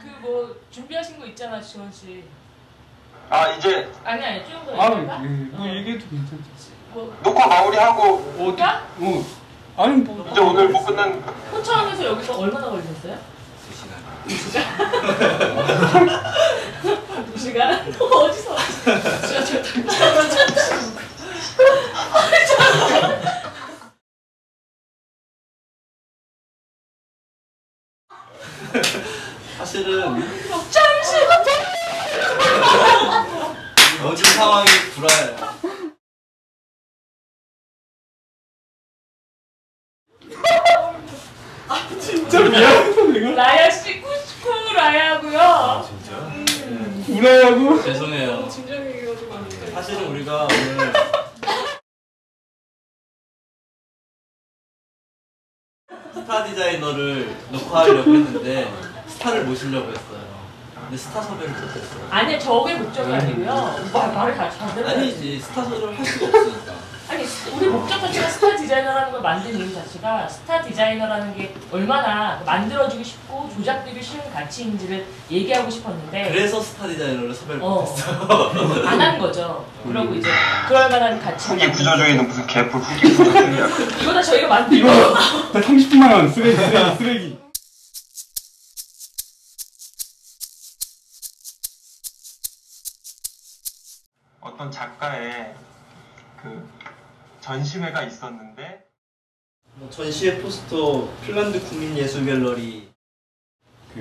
그 뭐 준비하신 거 있잖아 지원 씨. 아 이제 아니 아니 좀더 아, 얘기할까? 예, 뭐 얘기해도 괜찮죠. 뭐 녹화 마무리하고 어, 그러니까 어, 아니 뭐 이제 오늘 못 끝난 포천에서 여기서 얼마나 걸리셨어요? 2시간. 두 시간? 어디서? 진짜 저 사실은 잠시 모든 상황이 불화해요. 진짜 미안해서 내가 라야 씨 쿠스쿠 라야고요. 아, 진짜? 울어야고. 죄송해요. 진정 얘기가지고 안 돼. 사실은 우리가 오늘 스타 디자이너를 녹화하려고 했는데 스타를 모시려고 했어요. 근데 스타 섭외를 못했어요. 아니 저게 목적이 아니고요. 오빠 말을 다잘 들어야 아니지 스타 섭외를 할 수가 없으니까. 아니 우리 목적 자체가 스타 디자이너라는 걸 만든 이유 자체가 스타 디자이너라는 게 얼마나 만들어주기 쉽고 조작되기 쉬운 가치인지를 얘기하고 싶었는데 그래서 스타 디자이너를 섭외를 어. 못했어. 안 한 거죠. 그러고 이제 그럴 만한 가치 후기 구조주의는 무슨 개뿔 후기 구조주의야. 이거 다 저희가 만든 이거 거. 나 30분만 원 쓰레기 쓰레기 쓰레기. 어떤 작가의 그 전시회가 있었는데 뭐 전시회 포스터 핀란드 국민예술갤러리 그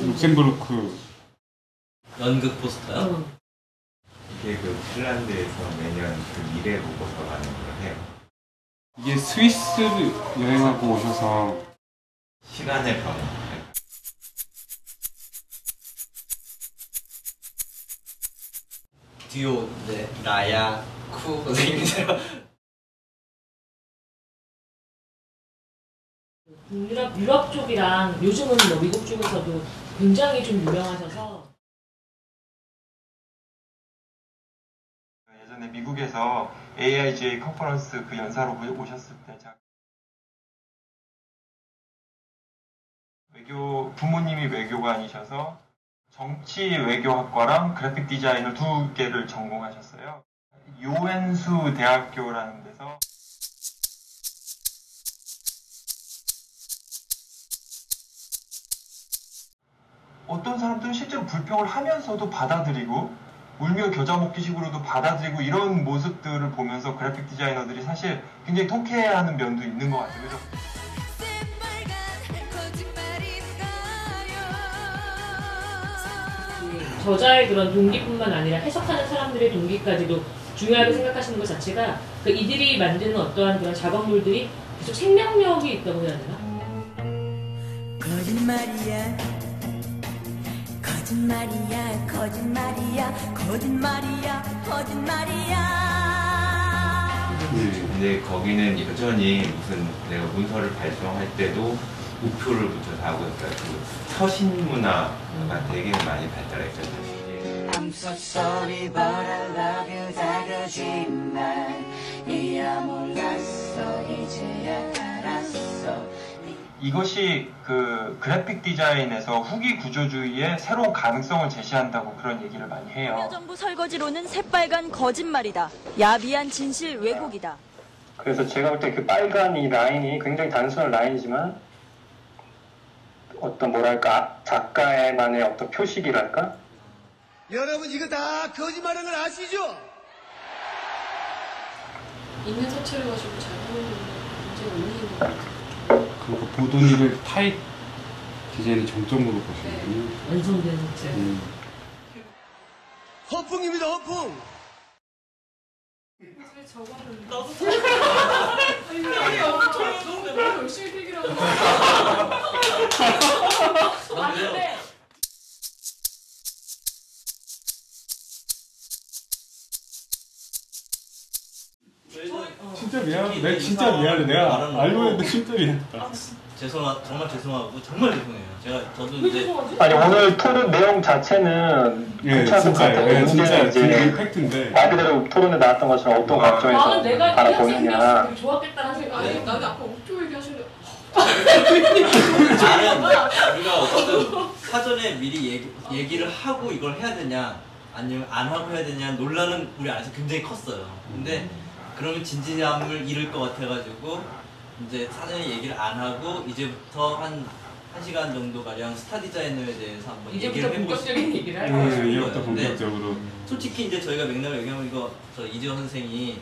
룩셈부르크 연극 포스터요? 응. 이게 그 핀란드에서 매년 그 미래 보고서 라는 걸 해요. 이게 스위스 여행하고 오셔서 시간의 변화. 듀오 네 라야 쿠 선생님이세요. 유럽, 유럽 쪽이랑 요즘은 뭐 미국 쪽에서도 굉장히 좀 유명하셔서 예전에 미국에서 AIGA 컨퍼런스 그 연사로 보- 오셨을 때 자- 외교 부모님이 외교관이셔서 정치 외교학과랑 그래픽 디자인을 두 개를 전공하셨어요. 요엔수 대학교라는 데서 어떤 사람들은 실제로 불평을 하면서도 받아들이고 울며 겨자 먹기식으로도 받아들이고 이런 모습들을 보면서 그래픽 디자이너들이 사실 굉장히 통쾌해하는 면도 있는 것 같아요. 그래 저자의 그런 동기뿐만 아니라 해석하는 사람들의 동기까지도 중요하게 생각하시는 것 자체가 그 이들이 만드는 어떠한 그런 작업물들이 계속 생명력이 있다고 해야 되나? 거짓말이야 거짓말이야 거짓말이야 거짓말이야 거짓말이야 근데 거기는 여전히 무슨 내가 문서를 발송할 때도 우표를 붙여서 하고 있어요. 그 서신 문화가 되게 많이 발달했죠. 사실. I'm so sorry but I love you 다 거짓말 이야 몰랐어 이제야 알았어 이것이 그 그래픽 디자인에서 후기 구조주의의 새로운 가능성을 제시한다고 그런 얘기를 많이 해요. 정부 설거지로는 새빨간 거짓말이다. 야비한 진실 왜곡이다. 그래서 제가 볼 때 그 빨간 이 라인이 굉장히 단순한 라인이지만 어떤 뭐랄까 작가의만의 어떤 표식이랄까 여러분 이거 다 거짓말인 걸 아시죠? 있는 서체를 가지고 잘하는 굉장히 의미 있는 것 같아요. 그리고 보도니를 타입 디자인의 정점으로 보시는군요. 완성된 책. 음. 허풍입니다 허풍 왜 적었는데? 나도 아니, 아니, 너무 너무 열심히 필기라고. 아 근데 진짜 미안해. 내가 진짜 미안해. 내가 알고 했는데 진짜 미안하다. 죄송하 정말 죄송하고 정말 죄송해요. 제가 저도 왜 이제? 아니 오늘 토론 내용 자체는 예, 괜찮은 것 같아요. 진짜, 예, 진짜 문제는 이제 팩트인데. 말 그대로 토론에 나왔던 것처럼 어떤 나는 관점에서 내가 이 학생이었으면 바라보느냐 좋았겠다는 생각이 아니 나는 아까 목표 얘기하시는데 나는 우리가 어쨌든 사전에 미리 얘기, 얘기를 하고 이걸 해야 되냐 아니면 안 하고 해야 되냐 논란은 우리 안에서 굉장히 컸어요. 근데 그러면 진지함을 잃을 것 같아가지고 이제 사전에 얘기를 안 하고 이제부터 한 1시간 정도 가량 스타 디자이너에 대해서 한번 이제부터 얘기를 해보고 본격적인 싶- 얘기를 할 해보고 거예요. 네, 이제부터 거예요. 근데 본격적으로. 솔직히 이제 저희가 맥락을 얘기하면 이거 저 이지원 선생이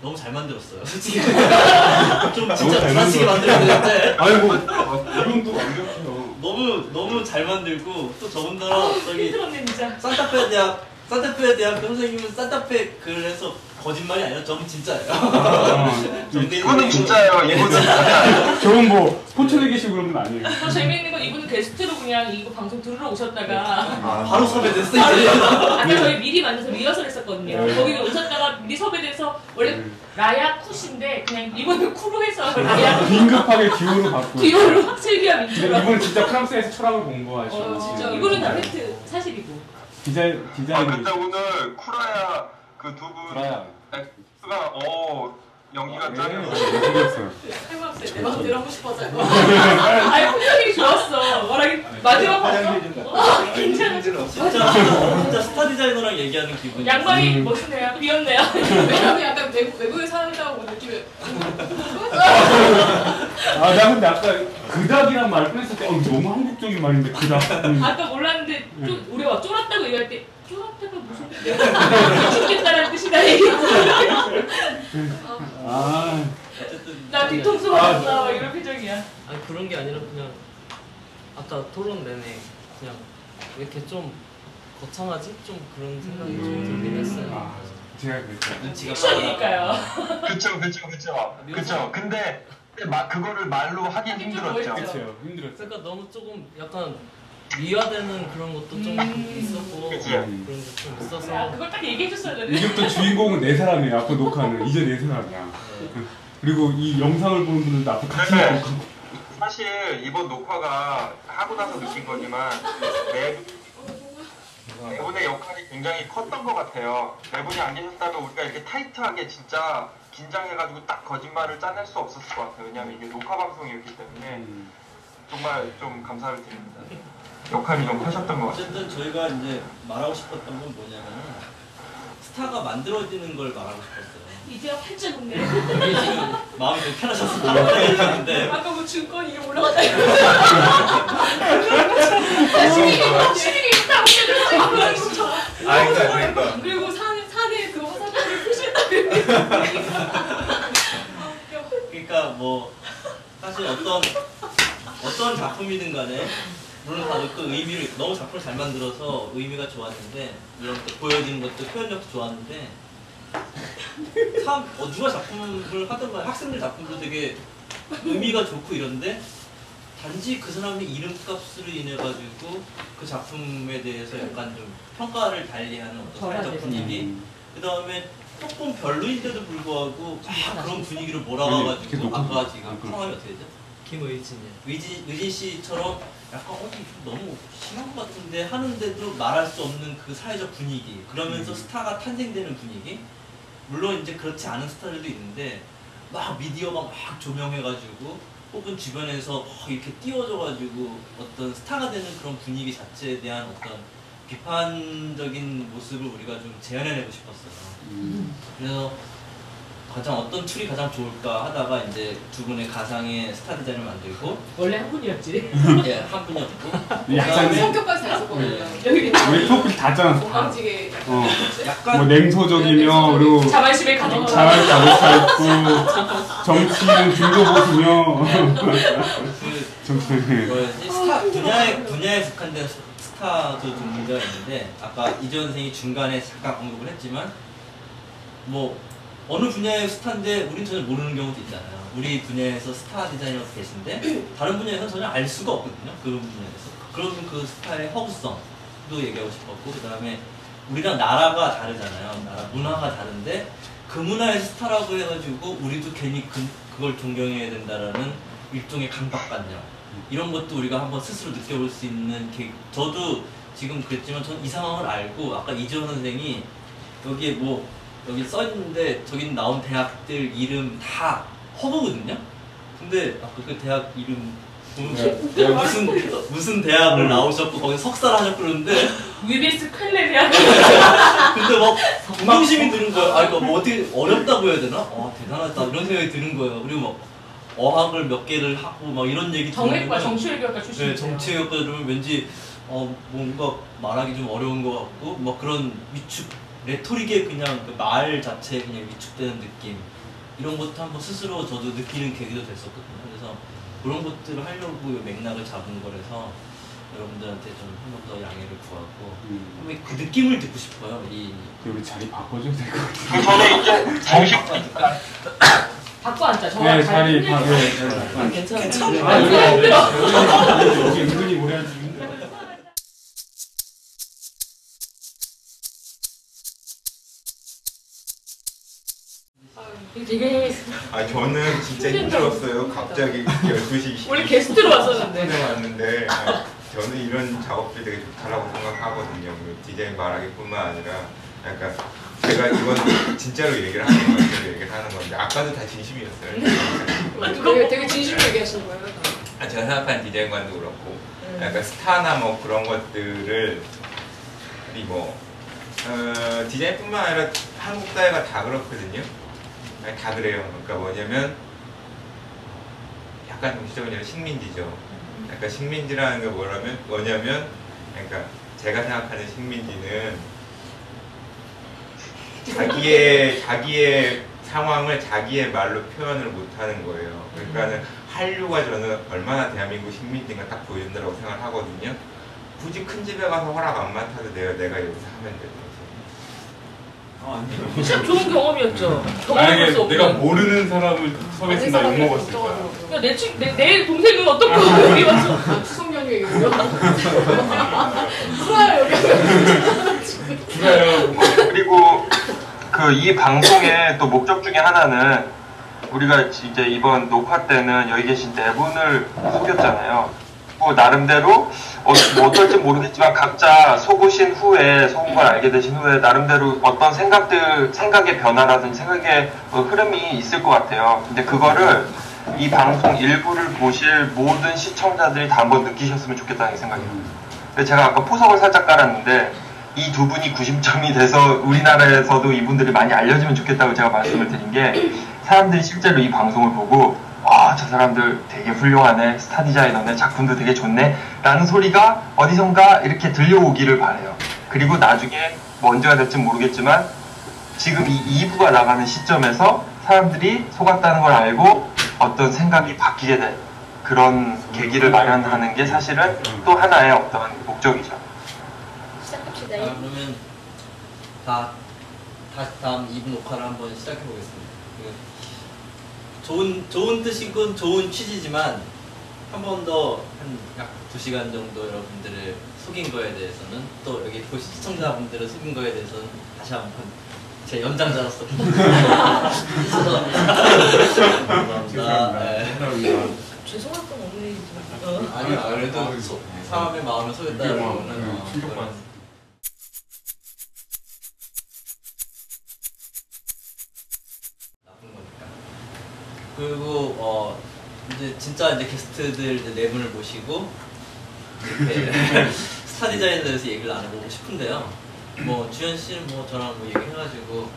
너무 잘 만들었어요. 솔직히 좀 너무 진짜 잘 부사치게 만들었어. 만들었는데 아니 뭐 이건 또 완벽해요. 너무 너무 잘 만들고 또 저분들은 저기 힘들었네 진짜. 산타페 대학 산타페 대학 선생님은 산타페 그래서 거짓말이 아니라 저분 진짜예요. 이거는 진짜예요. 이거는 진짜. 저건 뭐 스포츠 내기식 그러면 아니에요. 더 재밌는 건 이분은 게스트로 그냥 이거 방송 들으러 오셨다가 바로 섭외됐어 이제. 아까 저희 미리 만나서 리허설 했었거든요. 네. 거기 오셨다가 미리 섭외돼서 원래 네. 라야 쿠신데 그냥 이번은 쿠로 해서 라야 긴급하게 기호로 바꾸고. 기호로 확실기와 근데 민주로. 이분은 진짜 프랑스에서 철학을 공부하시고. 어, 진짜. 이거는 다 팩트 사실이고. 디자인 아 디자인. 근데 오늘 쿠라야 그 두 분. 엑스가 어 연기가 네, 짱이었어요. 못생겼어요. 해봤어요. 내 마음대로 하고 싶어서. 아니 표정이 좋았어. 말하기 마지막. 괜찮아. 진짜 진짜 스타 디자이너랑 얘기하는 기분. 양말이 음. 멋있네요. 귀엽네요. 왜냐면 약간 외국, 외국에 사람이라고 느낌이. 아, 나 근데 아까 그닥이란 말을 꺼냈을 때, 어, 너무 한국적인 말인데, 그닥. 음. 아까 몰랐는데 좀 우리가 막 쫄았다고 얘기할 때 쫄았다가 무슨 뜻이야? 죽겠다는 뜻이다 얘기했어. 아, 어쨌든 나 뒤통수 맞았다 막 이런 표정이야. 아니 그런 게 아니라 그냥 아까 토론 내내 그냥 왜 이렇게 좀 거창하지? 좀 그런 생각이 좀 들긴 했어요. 아, 제가 그랬죠. 눈치가 픽션이니까요. 그쵸 그쵸 그쵸 그쵸. 근데 막 그거를 말로 하긴 힘들었죠. 그쵸, 힘들었어요. 그러니까 너무 조금 약간 미화되는 그런 것도 좀 음. 있었고 그치. 그런 게 좀 야, 있어서 그걸 딱 얘기해줬어야 되는데. 이제부터 주인공은 네 사람이에요. 앞으로 녹화는. 이제 네 사람이야. 그리고 이 영상을 보는 분들도 앞으로 같이 네. 녹화. 사실 이번 녹화가 하고 나서 느낀 거지만 네, 네 분의 역할이 굉장히 컸던 것 같아요. 네 분이 안 계셨다면 우리가 이렇게 타이트하게 진짜 긴장해가지고 딱 거짓말을 짜낼 수 없었을 것 같아요. 왜냐면 이게 녹화 방송이었기 때문에 음. 정말 좀 감사를 드립니다. 역할이 좀 하셨던 것 같아요. 어쨌든 저희가 이제 말하고 싶었던 건 뭐냐면 스타가 만들어지는 걸 말하고 싶었어요. 이제야 팔자. 이게 지금 마음이 좀 편하셔서 말하는데 아까 뭐 증권 이게 올라갔다 이거. 시민이 시민이 다 올려줬어. 아, 그러니까, 그러니까. 그리고 산, 산에 그 화살표를 표시했다. 그러니까 뭐 사실 어떤 어떤 작품이든 간에 물론 다들 그 의미를 너무 작품을 잘 만들어서 의미가 좋았는데 이런 거 보여지는 것도 표현력도 좋았는데 참 어, 누가 작품을 하든 간에 학생들 작품도 되게 의미가 좋고 이런데 단지 그 사람의 이름값으로 인해 가지고 그 작품에 대해서 약간 좀 평가를 달리하는 어떤 사회적 분위기 그 다음에 조금 별로인데도 불구하고 막 그런 분위기로 이렇게 몰아가가지고 아까 지금 아, 그렇죠. 성함이 어떻게 되죠? 김의진이요. 의진, 의진 씨처럼 약간 어, 이거 너무 심한 것 같은데 하는데도 말할 수 없는 그 사회적 분위기 그러면서 음. 스타가 탄생되는 분위기 물론 이제 그렇지 않은 스타들도 있는데 막 미디어가 막 조명해가지고 혹은 주변에서 막 이렇게 띄워줘가지고 어떤 스타가 되는 그런 분위기 자체에 대한 어떤 비판적인 모습을 우리가 좀 재현해내고 싶었어요. 음. 그래서 가장 어떤 tool이 가장 좋을까 하다가 이제 두 분의 가상의 스타 디자인을 만들고 원래 한 분이었지. 예, 한 분이었고 약간 그다음에 성격까지 잘 썼거든요. 여기 왜 토크를 다 짜놨어. 다. 건방지게. 어. 약간 뭐 냉소적이며 그리고 자만심에 가득 잘할 잘못차 있고 정치는 중도 보수며 그 정치는 뭐였지 스타 분야에 분야에 속한된 스- 스타도 좀 문제가 있는데 아까 이재원 선생이 중간에 잠깐 언급을 했지만 뭐 어느 분야의 스타인데 우린 전혀 모르는 경우도 있잖아요. 우리 분야에서 스타 디자이너가 계신데 다른 분야에서는 전혀 알 수가 없거든요. 그 분야에서. 그러면 그 스타의 허구성도 얘기하고 싶었고 그 다음에 우리랑 나라가 다르잖아요. 나라 문화가 다른데 그 문화의 스타라고 해가지고 우리도 괜히 그, 그걸 존경해야 된다라는 일종의 강박관념 이런 것도 우리가 한번 스스로 느껴볼 수 있는 계기. 저도 지금 그랬지만 전 이 상황을 알고 아까 이지원 선생이 여기에 뭐 여기 써 있는데 저기 나온 대학들 이름 다 허브거든요. 근데 아까 그 대학 이름 네. 네, 무슨 무슨 대학을 나오셨고 거기 석사를 하셨고 그러는데 위비스 칼레리아 근데 막 공동심이 드는 거예요. 아, 이거 뭐 어떻게 어렵다고 해야 되나? 와 대단하다 이런 생각이 드는 거예요. 그리고 막 어학을 몇 개를 하고 막 이런 얘기 정액과 들으면은 정치외교학과 출신 네, 정치외교과 들으면 왠지 어 뭔가 말하기 좀 어려운 것 같고 막 그런 위축 레토릭에 그냥 그 말 자체에 그냥 위축되는 느낌 이런 것도 한번 스스로 저도 느끼는 계기도 됐었거든요. 그래서 그런 것들을 하려고 맥락을 잡은 거라서 여러분들한테 좀 한 번 더 양해를 구하고 음. 한번 그 느낌을 듣고 싶어요. 이 우리 자리 바꿔줘야 될 것 같아. 저는 이제 정식 바꿔 앉자. 저 네, 자리 바, 네. 자리 바꿔. 괜찮아. 괜찮아. 아. 여기 은근히 오래 앉으면 되게 아 저는 진짜 힘들었어요. 갑자기 12시 원래 게스트로 왔었는데. 왔는데 아, 저는 이런 작업들이 되게 좋다라고 생각하거든요. 그 디자인 말하기뿐만 아니라 약간 제가 이건 진짜로 얘기를 하는 건데 얘기를 하는 건데 아까도 다 진심이었어요. 되게, 되게 진심으로 얘기하시는 거예요. 아, 제가 생각하는 디자인관도 그렇고 음. 약간 스타나 뭐 그런 것들을 이뭐 어, 디자인뿐만 아니라 한국 사회가 다 그렇거든요. 아니, 다 그래요. 그러니까 뭐냐면 약간 정치적인 얘기는 식민지죠. 약간 식민지라는 게 뭐라면 뭐냐면 그러니까 제가 생각하는 식민지는 자기의 자기의 상황을 자기의 말로 표현을 못하는 거예요. 그러니까는 한류가 저는 얼마나 대한민국 식민지인가 딱 보여준다고 생각하거든요. 굳이 큰 집에 가서 허락 안 맡아도 내가 내가 여기서 하면 되 죠. 참 좋은 경험이었죠. 경험할 만약에 없는. 내가 모르는 사람을 섭외 쓴다 욕 먹었을 거야. 야, 내, 친, 내, 내 동생은 어떻고 여기 와서 추석 연휴에 이거. 풀어요, 여기. 그리고 그 이 방송의 또 목적 중에 하나는 우리가 이제 이번 녹화 때는 여기 계신 네 분을 속였잖아요. 뭐 나름대로 어, 뭐 어떨지 모르겠지만 각자 속으신 후에 속은 걸 알게 되신 후에 나름대로 어떤 생각들 생각의 변화라든지 생각의 어, 흐름이 있을 것 같아요. 근데 그거를 이 방송 일부를 보실 모든 시청자들이 다 한번 느끼셨으면 좋겠다는 생각이에요. 근데 제가 아까 포석을 살짝 깔았는데 이 두 분이 구심점이 돼서 우리나라에서도 이분들이 많이 알려지면 좋겠다고 제가 말씀을 드린 게 사람들이 실제로 이 방송을 보고 와저 사람들 되게 훌륭하네. 스타 디자이너네. 작품도 되게 좋네. 라는 소리가 어디선가 이렇게 들려오기를 바래요. 그리고 나중에 뭐 언제가 될지 모르겠지만 지금 이 2부가 나가는 시점에서 사람들이 속았다는 걸 알고 어떤 생각이 바뀌게 된 그런 계기를 마련하는 게 사실은 또 하나의 어떤 목적이죠. 시작합시다. 아, 그러면 다, 다 다음 2부 녹화를 한번 시작해 보겠습니다. 그 좋은 좋은 뜻이고 좋은 취지지만 한 번 더 한약 2시간 정도 여러분들을 속인 거에 대해서는 또 여기 보신 시청자분들을 속인 거에 대해서는 다시 한 번 제 연장자로서 감사합니다. 네. 죄송할 건. 어. 아니 그래도 소- 사람의 마음을 속였다는 거는 어, 그런 나쁜 그리고 어 이제 진짜 이제 게스트들 이제 네 분을 모시고 스타 디자인에 대해서 얘기를 나눠보고 싶은데요. 뭐 주현 씨는 뭐 저랑 뭐 얘기해가지고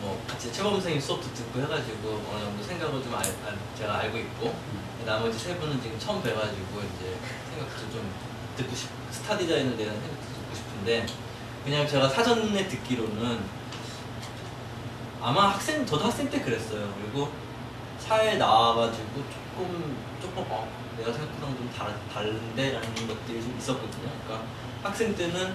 뭐 같이 최범 선생님 수업도 듣고 해가지고 어느 정도 생각을 좀 알, 알- 제가 알고 있고 나머지 세 분은 지금 처음 뵈가지고 이제 생각도 좀 듣고 싶 스타 디자인에 대한 생각도 듣고 싶은데 그냥 제가 사전에 듣기로는 아마 학생 저도 학생 때 그랬어요. 그리고 사회에 나와가지고 조금 조금 어, 내가 생각했던 좀 다른 다른데라는 것들이 좀 있었거든요. 그러니까 학생 때는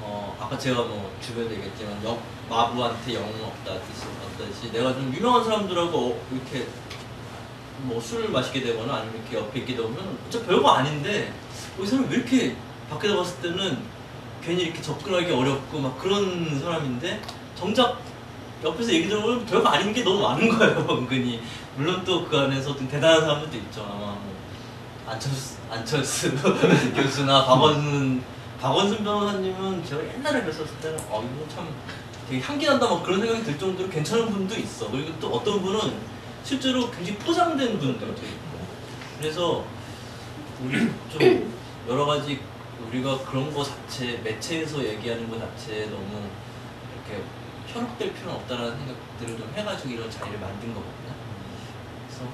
어 아까 제가 뭐 주변에 얘기했지만 역 마부한테 영웅 없다듯이 내가 좀 유명한 사람들하고 어, 이렇게 뭐 술을 마시게 되거나 아니면 이렇게 옆에 있게 되면 진짜 별거 아닌데 어, 이 사람이 왜 이렇게 밖에 나갔을 때는 괜히 이렇게 접근하기 어렵고 막 그런 사람인데 정작 옆에서 얘기 들어보면 별거 아닌 게 너무 많은 거예요 은근히. 물론 또 그 안에서 좀 대단한 사람들도 있죠. 아마 뭐 안철수 안철수 교수나 박원순 박원순 변호사님은 제가 옛날에 뵀었을 때는 어 이분 참 되게 향기 난다 막 그런 생각이 들 정도로 괜찮은 분도 있어. 그리고 또 어떤 분은 실제로 굉장히 포장된 분들도 있고. 그래서 우리 좀 여러 가지 우리가 그런 거 자체 매체에서 얘기하는 거 자체에 너무 이렇게 현혹될 필요는 없다라는 생각들을 좀 해가지고 이런 자리를 만든 거거든요. 그래서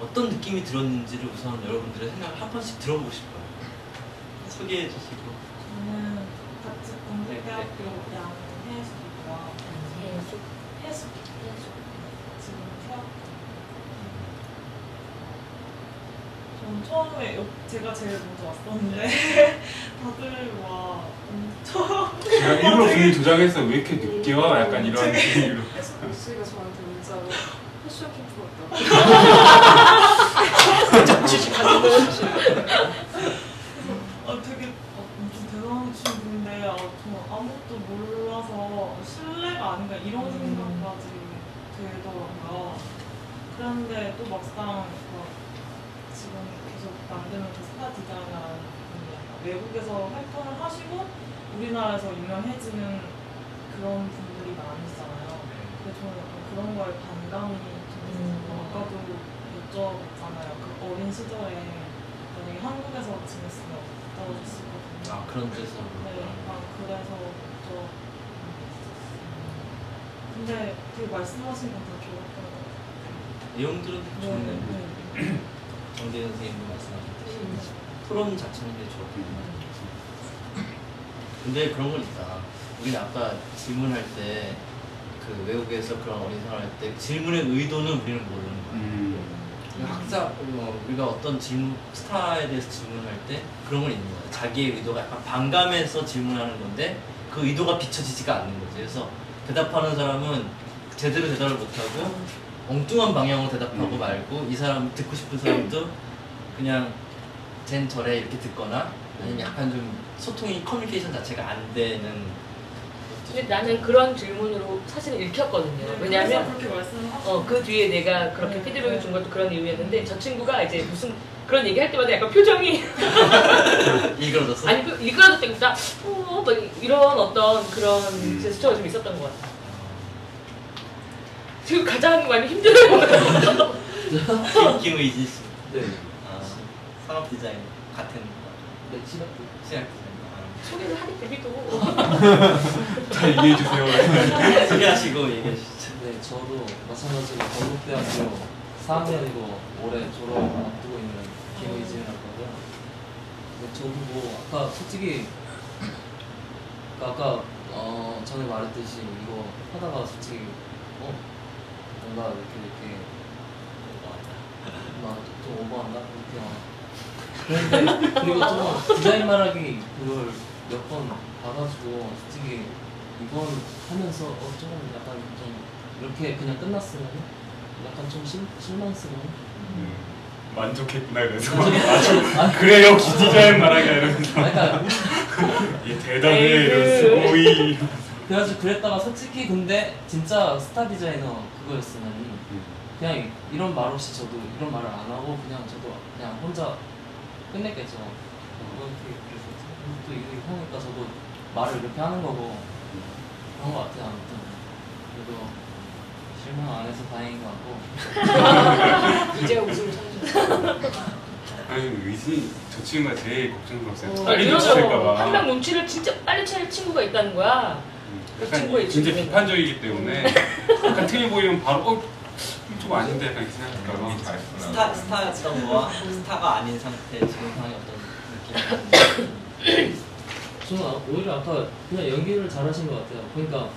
어떤 느낌이 들었는지를 우선 여러분들의 생각을 한 번씩 들어보고 싶어요. 소개해 주시고. 저는 같이 공대대학교 양해수고요. 해수 해수 해수 지금 휴학. 전 처음에 여- 제가 제일 먼저 왔었는데 다들 와 엄청 제가 일부러 분위 조장해서 왜 이렇게 늦게 와? 약간 이런 느낌으로. 씨가 저한테 문자로 패션 캠프 왔다고. 아 되게 어, 엄청 대단한 친구인데 아, 저 아무것도 몰라서 신뢰가 아닌가 이런 생각까지 들더라고요. 그런데 또 막상 그 지금 계속 만드는 그 스타 디자이너라는 분이 약간 외국에서 활동을 하시고 우리나라에서 유명해지는 그런 분들이 많으시잖아요. 근데 저는 약간 그런 거에 반감이 좀 있어서 아까도 여쭤봤잖아요. 그 어린 시절에 만약에 한국에서 지냈으면 어떠셨을거든요. 아 그런 데서. 네, 아, 그래서 저 근데 되게 말씀하신 건다 좋았던 것 같아요. 내용들은 네, 좋네요. 네. 정대 선생님도 말씀하셨듯이 토론 자체는 되게 좋았거든요. 근데 그런 건 있다. 우리는 아까 질문할 때 그 외국에서 그런 어린 사람 할때 질문의 의도는 우리는 모르는 거야. 음. 학자 어, 우리가 어떤 질문 스타에 대해서 질문할 때 그런 건 있는 거야. 자기의 의도가 약간 반감해서 질문하는 건데 그 의도가 비춰지지가 않는 거지. 그래서 대답하는 사람은 제대로 대답을 못하고 엉뚱한 방향으로 대답하고 음. 말고 이 사람 듣고 싶은 사람도 그냥 쟨 저래 이렇게 듣거나 아니면 약간 좀 소통이 커뮤니케이션 자체가 안 되는 근데 나는 그런 질문으로 사실은 읽혔거든요. 네, 왜냐하면. 어, 그 뒤에 내가 그렇게 네, 피드백을 네. 준 것도 그런 이유였는데 저 친구가 이제 무슨 그런 얘기 할 때마다 약간 표정이 일그러졌어. 아니 그 일그러졌 때보다 어, 막 이런 어떤 그런 음. 제스처가 좀 있었던 것 같아. 지금 가장 많이 힘들어요. 김의지 씨. 네. 아, 산업 디자인 같은 네, 시각 시각 디자인. 소개를 하기 데뷔도 잘 이해해 주세요. 아. 소개하시고 얘기해 주시죠. 네, 저도 마찬가지로 건국대학교 4학년이고 올해 졸업 앞두고 있는 김의진이라고 하고요. 근데 저도 뭐 아까 솔직히 그러니까 아까 어 전에 말했듯이 이거 하다가 솔직히 어 뭔가 이렇게 이렇게 막좀 오버한다 이렇게 막 그런데 그리고 좀 디자인 말하기 그걸 몇 번 봐가지고 솔직히 이번 하면서 어 조금 약간 좀 이렇게 그냥 끝났으면 약간 좀 실, 실망스러운 음, 만족했구나 이래서. 아주 그래 역시 디자인 말하기 이러면서 아니, 그러니까 이 대단해 이러면서 오이. 그래가지고 그랬다가 솔직히 근데 진짜 스타 디자이너 그거였으면 그냥 이런 말 없이 저도 이런 말을 안 하고 그냥 저도 그냥 혼자 끝냈겠죠. 그렇게 그래서 또 이거 하니까 저도 말을 이렇게 하는 거고 그런 것 같아요. 아무튼 그래도 실망 안 해서 다행인 것 같고 이제야 웃음을 참죠. 아니 의진이 저 친구가 제일 걱정스럽어요. 어, 빨리. 눈치챌까봐. 한명 눈치를 진짜 빨리 챌 친구가 있다는 거야. 그 약간 친구의 친구는. 비판적이기 때문에 약간 틀리 보이면 바로 어? 좀 아닌데 약간 이렇게 생각할까봐 스타 스타였던 거와 스타가 아닌 상태 지금 상황이 어떤 느낌이 저는 아- 오히려 아까 그냥 연기를 잘하신 것 같아요. 그러니까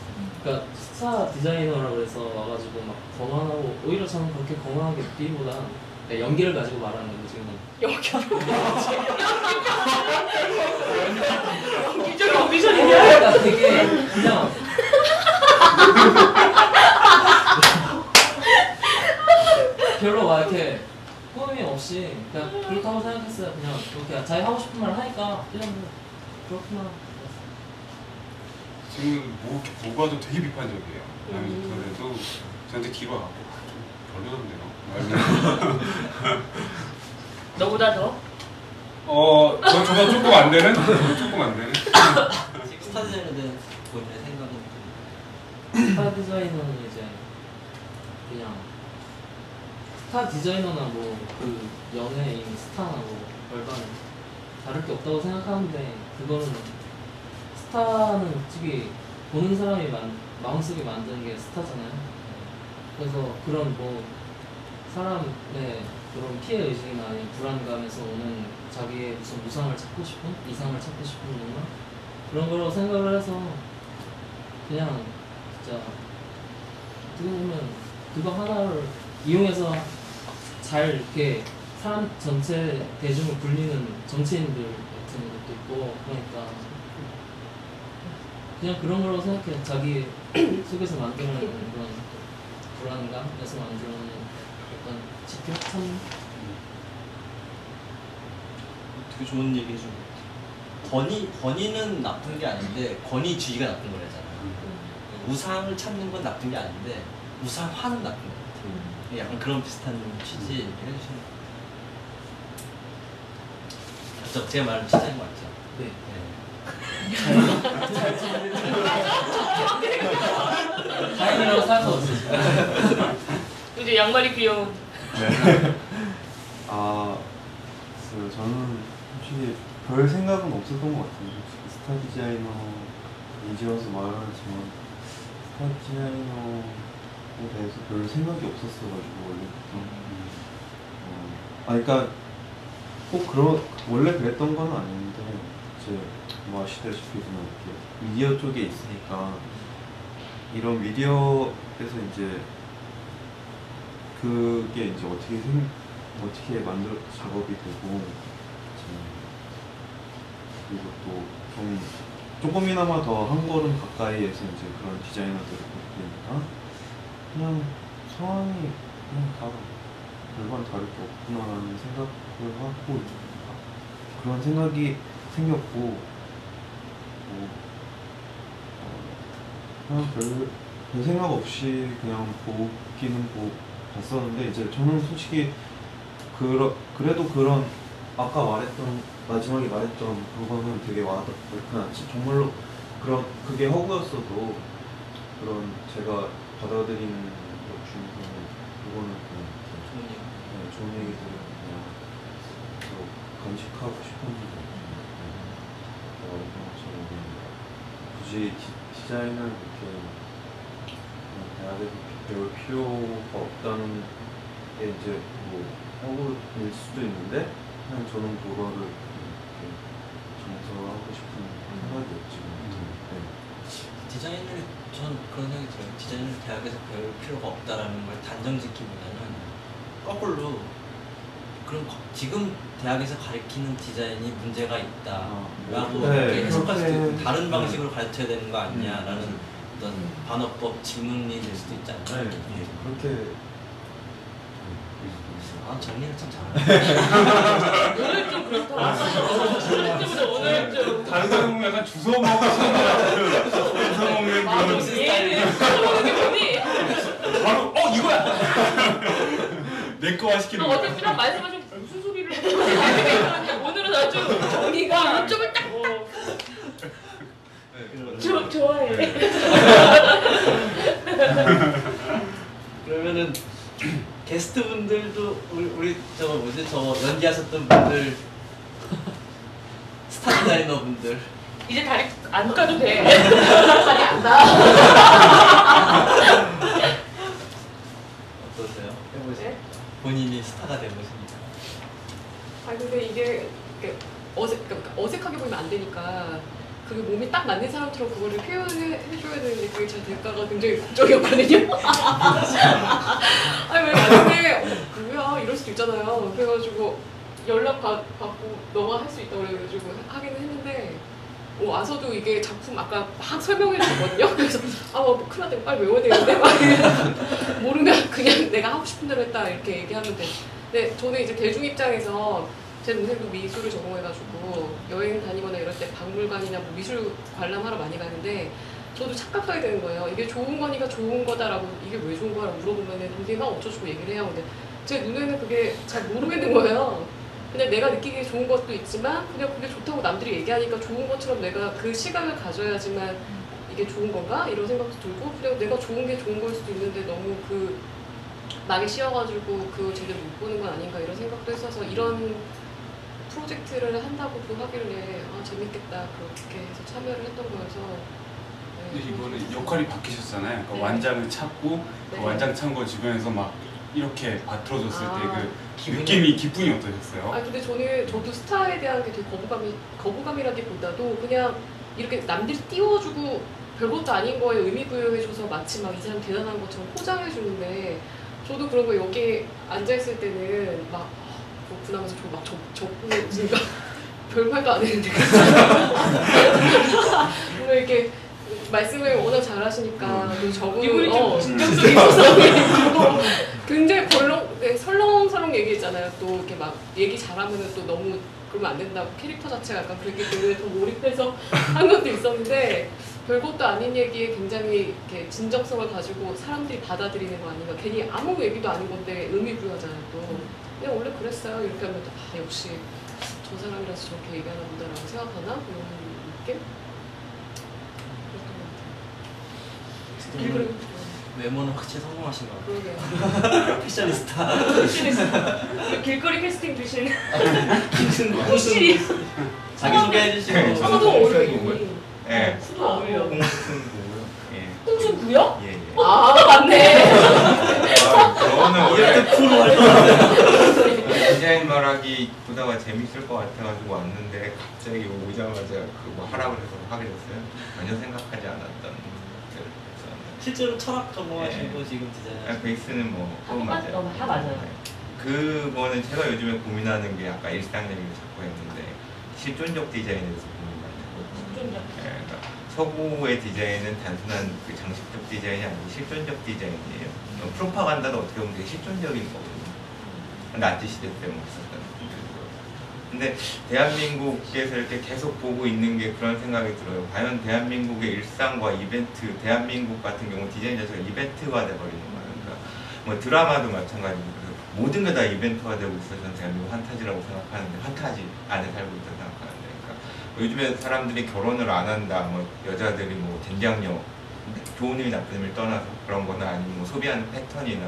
그러니까 스타 디자이너라고 해서 와가지고 막 거만하고 오히려 저는 그렇게 거만하게 느끼기보다 그냥 연기를 가지고 말하는 거죠 지금은. 연기적 오디션이냐? 그러니까 되게 그냥 별로 막 이렇게 꾸밈이 없이 그냥 그렇다고 생각했어요. 그냥 그렇게 자기 하고 싶은 말 하니까 그냥 뭐 그렇구나. 지금 뭐 와도 되게 비판적이에요. 아니 그래도 저한테 뒤로 와고 좀 별로던데요. 너보다 더? 어, 저, 저보다 조금 안 되는? 조금 안 되는? 스타 디자인에 대한 본인의 생각은 스타 디자이너는 이제 그냥 스타 디자이너나 뭐 그 연예인 스타나 뭐 별반 다를 게 없다고 생각하는데 그거는 스타는 솔직히 보는 사람이 만, 마음속에 만드는 게 스타잖아요. 그래서 그런 뭐 사람의 그런 피해 의식이나 아니면 불안감에서 오는 자기의 무슨 무상을 찾고 싶은 이상을 찾고 싶은 뭔가 그런 거라고 생각을 해서 그냥 진짜 어떻게 보면 그거 하나를 이용해서 잘 이렇게 사람 전체 대중을 굴리는 정치인들 같은 것도 있고 그러니까 그냥 그런 거라고 생각해 자기 속에서 만들어내는 그런 불안감에서 만들어내는 어떤 지표 참 되게 좋은 얘기 해준 것 같아. 권위, 권위는 나쁜 게 아닌데 권위주의가 나쁜 거래잖아. 우상을 찾는 건 나쁜 게 아닌데 우상화는 나쁜 것 같아. 약간 그런 비슷한 취지 얘기를 해주시는 것 같아요. 맞죠? 제가 말한 취지인 거 맞죠? 네. 다행이라고 생각하고 이제 양말이 귀여운. 네. 아, 그 저는 솔직히 별 생각은 없었던 것 같아요. 솔직히 스타 디자이너 이제 와서 말하지만 스타 디자이너 에 대해서 별 생각이 없었어가지고 원래부터. 어, 아, 그러니까 꼭 그런 원래 그랬던 건 아닌데 이제 뭐 아시다시피 저는 이렇게 미디어 쪽에 있으니까 이런 미디어에서 이제 그게 이제 어떻게 생 어떻게 만들어 작업이 되고 그리고 또 좀 조금이나마 더 한 걸음 가까이에서 이제 그런 디자이너들을 보니까 그냥 상황이 그냥 다 별반 다를 게 없구나라는 생각을 하고 그런 생각이 생겼고 뭐, 어, 그냥 별, 별 생각 없이 그냥 보기는 보, 봤었는데 이제 저는 솔직히 그러, 그래도 그런 아까 말했던 마지막에 말했던 그거는 되게 와닿고 그냥 정말로 그런 그게 허구였어도 그런 제가 받아들인 것 중에서는 그거는 그냥 좋은 얘기. 네, 좋은 얘기들을 그냥 또 간직하고 싶었는데 말했던 것처럼 굳이 디, 디자인을 이렇게 대학에서 배울 필요가 없다는 게 이제 뭐 허구일 수도 있는데 그냥 저는 그거를 이렇게 정서하고 싶은 생각이었지 네. 디자인을 전 그런 생각이 들어요. 디자인을 대학에서 배울 필요가 없다라는 걸 단정 짓기보다는 거꾸로 그럼 거- 지금 대학에서 가르치는 디자인이 문제가 있다라고 네, 이렇게 해석할 수도 있고 다른 네. 방식으로 가르쳐야 되는 거 아니냐라는 음. 어떤 반어법 질문이 될 수도 있지 않나요? 네, 그렇게 아 정리를 참 잘하네. 오늘 좀 그렇다. 오늘 좀 오늘 좀. 다른 사람은 약간 주워 먹으시는 것 같아요. 주워 먹는 아, 그런 얘는 주워 먹는 게 뭐니? 바로 어 이거야. 내 거화 시키는 아, 거야. 어차피 난 말씀하신 무슨 소리를 하는데 오늘은 아주 정리가 이쪽을 딱 조, 좋아해. 그러면은 게스트 분들도 우리, 우리 저거 뭐지 저 연기하셨던 분들 스타 디자이너 분들 이제 다리 안 까도 돼. 다리 안 나. 어떠세요? 해보세요. 네? 본인이 스타가 되보십니까? 아니 근데 이게 어색, 그러니까 어색하게 보이면 안 되니까 그게 몸이 딱 맞는 사람처럼 그거를 표현해 줘야 되는데 그게 잘 될까가 굉장히 걱정이었거든요. 아니 왜 나중에 어, 뭐야 이럴 수도 있잖아요. 그래가지고 연락 받, 받고 너가 할 수 있다고 그래가지고 하기는 했는데 어, 와서도 이게 작품 아까 막 설명해 줬거든요. 그래서 아 뭐 큰일 났다 빨리 외워야 되는데 막 모르면 그냥 내가 하고 싶은 대로 했다 이렇게 얘기하면 돼. 근데 저는 이제 대중 입장에서 제 동생도 미술을 전공해가지고 여행 다니거나 이럴 때 박물관이나 뭐 미술 관람하러 많이 가는데 저도 착각하게 되는 거예요. 이게 좋은 거니까 좋은 거다라고 이게 왜 좋은 거라고 물어보면 동생이 막 어쩌고 얘기를 해요. 근데 제 눈에는 그게 잘 모르겠는 거예요. 그냥 내가 느끼기에 좋은 것도 있지만 그냥 그게 좋다고 남들이 얘기하니까 좋은 것처럼 내가 그 시각을 가져야지만 이게 좋은 건가? 이런 생각도 들고 그냥 내가 좋은 게 좋은 걸 수도 있는데 너무 그 막이 씌어가지고 그거 제대로 못 보는 건 아닌가 이런 생각도 했어서 이런 프로젝트를 한다고도 하길래 아 재밌겠다 그렇게 해서 참여를 했던 거여서 네, 근데 이번에 역할이 바뀌셨잖아요. 그러니까 네. 완장을 찾고 그 네. 완장 찬 거 주변에서 막 이렇게 바틀어졌을 아. 때 그 느낌이 기분이 어떠셨어요? 아 근데 저는 저도 스타에 대한 게 되게 거부감이 거부감이라기보다도 그냥 이렇게 남들 띄워주고 별것도 아닌 거에 의미 부여해줘서 마치 막 이 사람 대단한 것처럼 포장해주는데 저도 그런 거 여기 앉아 있을 때는 막 아, 하면서 저막 적고 무슨 별말도 안 했는데 뭔가 이렇게 말씀을 워낙 잘하시니까 또 적은 이분이 좀 어, 진정성이 있어서 굉장히 벌렁 네, 설렁설렁 얘기했잖아요. 또 이렇게 막 얘기 잘하면 또 너무 그러면 안 된다고 캐릭터 자체가 약간 그렇기 때문에 더 몰입해서 한 것도 있었는데 별것도 아닌 얘기에 굉장히 이렇게 진정성을 가지고 사람들이 받아들이는 거 아닌가. 괜히 아무 얘기도 아닌 건데 의미 부여하잖아요. 또 그냥 원래 그랬어요. 이렇게 하면 또, 아 역시 저 사람이라서 저렇게 얘기하나 보다라고 생각하나 이런 느낌. 그랬던 것 같아요. 외모는 확실히 성공하신 것. 같아요. 패셔니스타. 그 길거리 캐스팅 주신 김승국 확실히 자기 소개해 주시고. 저도 어울려. 예. 수도 어울려. 홍승구요. 예. 홍순구요? 예, 예. 아 맞네. 아, 저는 원래 이렇게 프로 활동하는 디자인 말하기 보다가 재밌을 것 같아가지고 왔는데 갑자기 오자마자 그뭐 하라고 해서 하게 됐어요. 전혀 생각하지 않았던 그 실제로 철학 전공하시고 네. 지금 디자인. 아, 베이스는 뭐다 그건 맞- 어, 다 맞아요. 그거는 제가 요즘에 고민하는 게 아까 일상 얘기를 자꾸 했는데 실존적 디자인에 대해서 고민하는 좀 거거든요. 예, 그러니까 서구의 디자인은 단순한 그 장식적 디자인이 아니고 실존적 디자인이에요. 어, 프로파간다도 어떻게 보면 되게 실존적인 거거든요. 나치 시대 때문에 있었던 느낌이고요. 근데 대한민국에서 이렇게 계속 보고 있는 게 그런 생각이 들어요. 과연 대한민국의 일상과 이벤트, 대한민국 같은 경우 디자인 자체가 이벤트가 돼버리는 거예요. 그러니까 뭐 드라마도 마찬가지고 모든 게 다 이벤트가 되고 있어서 저는 대한민국 환타지라고 생각하는데 환타지 안에 살고 있다고 생각하는데 그러니까 요즘에 사람들이 결혼을 안 한다, 뭐 여자들이 뭐 된장녀 좋은 의미 나쁜 의미를 떠나서 그런 거나 아니면 뭐 소비하는 패턴이나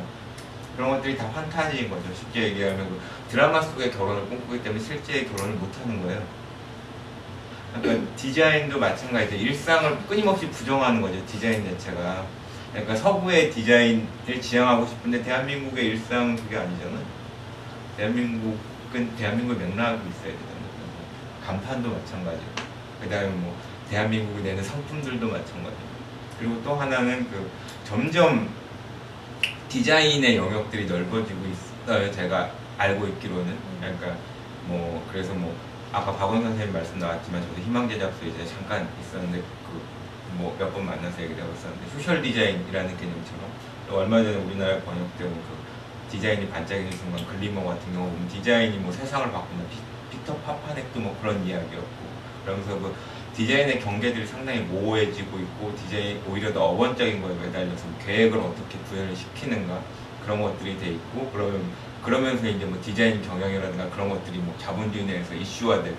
그런 것들이 다 환타지인 거죠. 쉽게 얘기하면 그 드라마 속의 결혼을 꿈꾸기 때문에 실제의 결혼을 못 하는 거예요. 그러니까 디자인도 마찬가지죠. 일상을 끊임없이 부정하는 거죠. 디자인 자체가. 그러니까 서구의 디자인을 지향하고 싶은데 대한민국의 일상 그게 아니잖아요. 대한민국은 대한민국의 맥락이 있어야 되잖아요. 간판도 마찬가지고. 그 다음에 뭐 대한민국이 내는 상품들도 마찬가지고. 그리고 또 하나는 그 점점 디자인의 영역들이 넓어지고 있어요. 제가 알고 있기로는. 그러니까 뭐 그래서 뭐 아까 박원 선생님 말씀 나왔지만 저도 희망 제작소에 이제 잠깐 있었는데 그 뭐 몇 번 만나서 얘기를 하고 있었는데 social 디자인이라는 개념처럼 또 얼마 전에 우리나라에 번역된 그 디자인이 반짝이는 순간 Glimmer 같은 경우 보면 디자인이 뭐 세상을 바꾼다 피, 피터 파파넥도 뭐 그런 이야기였고 그러면서 그 디자인의 경계들이 상당히 모호해지고 있고 디자인 오히려 더 어원적인 거에 매달려서 계획을 어떻게 구현을 시키는가 그런 것들이 돼 있고 그러면 그러면서 이제 뭐 디자인 경영이라든가 그런 것들이 뭐 자본주의 내에서 이슈화되고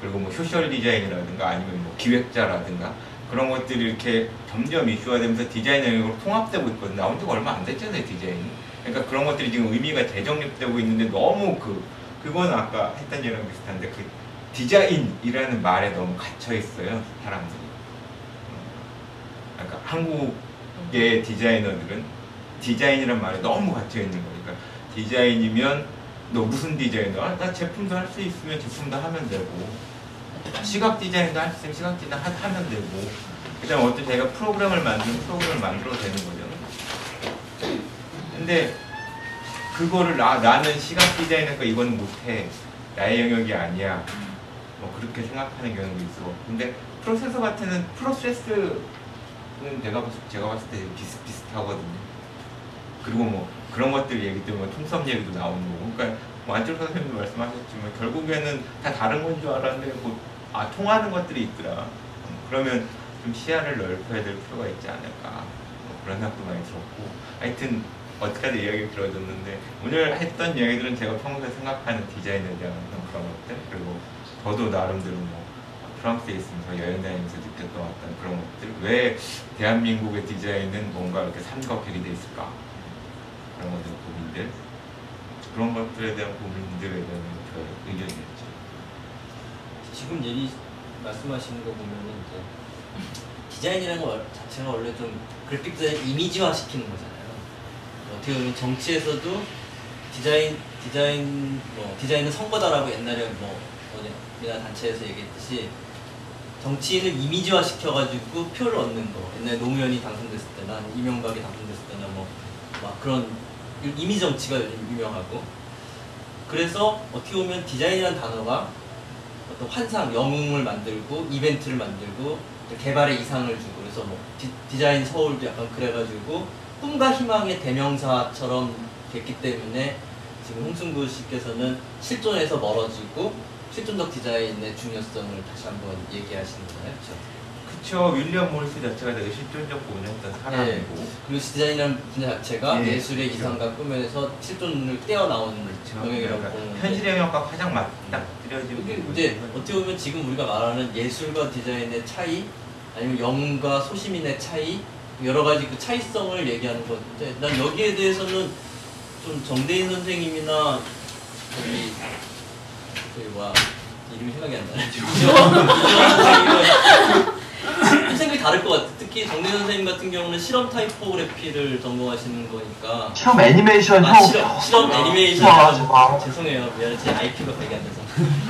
그리고 뭐 social 디자인이라든가 아니면 뭐 기획자라든가 그런 것들이 이렇게 점점 이슈화되면서 디자인 영역으로 통합되고 있거든요. 나온 지가 얼마 안 됐잖아요, 디자인이. 그러니까 그런 것들이 지금 의미가 재정립되고 있는데 너무 그 그건 아까 했던 얘기랑 비슷한데 그 디자인이라는 말에 너무 갇혀 있어요, 사람들이. 어, 그러니까 한국의 디자이너들은 디자인이란 말에 너무 갇혀 있는 거니까 디자인이면 너 무슨 디자이너? 아, 나 제품도 할 수 있으면 제품도 하면 되고. 시각 디자인도 할 수 있으면 시각 디자인 하, 하면 되고. 그다음 어떤 제가 프로그램을 만들면 프로그램을 만들어도 되는 거죠. 근데 그거를 나, 나는 시각 디자이너니까 이건 못해. 나의 영역이 아니야 뭐 그렇게 생각하는 경우도 있어. 근데 프로세서 같은 프로세스는 내가 봤을 제가 봤을 때 비슷비슷하거든요. 그리고 뭐 그런 것들 얘기 때문에 통섭 얘기도 나오는 거고 그러니까 뭐 안철 선생님도 말씀하셨지만 결국에는 다 다른 건 줄 알았는데 뭐, 아 통하는 것들이 있더라 음, 그러면 좀 시야를 넓혀야 될 필요가 있지 않을까 뭐 그런 생각도 많이 들었고 하여튼 어떻게든 이야기 들어줬는데 오늘 했던 이야기들은 제가 평소에 생각하는 디자인에 대한 그런 것들 그리고 저도 나름대로 뭐 프랑스에 있으면서 여행 다니면서 느꼈던 어떤 그런 것들 왜 대한민국의 디자인은 뭔가 이렇게 삼각 결이 돼 있을까 그런 어떤 고민들 그런 것들에 대한 고민들에 대한 그 의견이었죠. 지금 얘기 말씀하시는 거 보면은 이제 디자인이라는 거 자체가 원래 좀 그래픽 디자인 이미지화 시키는 거잖아요. 어떻게 보면 정치에서도 디자인 디자인 뭐 디자인은 선거다라고 옛날에 뭐 어디나 단체에서 얘기했듯이 정치인을 이미지화 시켜가지고 표를 얻는 거. 옛날 노무현이 당선됐을 때나 이명박이 당선됐을 때나 뭐 막 그런 이미지 정치가 유명하고 그래서 어떻게 보면 디자인이라는 단어가 어떤 환상, 영웅을 만들고 이벤트를 만들고 개발의 이상을 주고 그래서 뭐 디, 자인 서울도 약간 그래가지고 꿈과 희망의 대명사처럼 됐기 때문에 지금 홍승구 씨께서는 실존에서 멀어지고 실존적 디자인의 중요성을 다시 한번 얘기하시는 거잖아요, 그렇죠? 그쵸 윌리엄 모리스 자체가 되게 실존적 고민했던 사람이고 네. 그리고 디자인이라는 분야 자체가 예, 예술의 그렇죠. 이상과 꿈에서 실존을 떼어나오는 영역이라고 그러니까 현실의 영역과 가장 이게 부분. 이제 어떻게 보면 지금 우리가 말하는 예술과 디자인의 차이 아니면 영웅과 소시민의 차이 여러 가지 그 차이성을 얘기하는 건데 난 여기에 대해서는 좀 정대인 선생님이나 저기 뭐야 이름이 생각이 안 나네. 선생님은 생각이 다를 것 같아. 특히 정대인 선생님 같은 경우는 실험 타이포그래피를 전공하시는 거니까. 실험 애니메이션 아, 형. 실험, 실험 애니메이션. 와, 해가지고 와. 죄송해요. 미안해. 제 IP가 기억이 안 나서.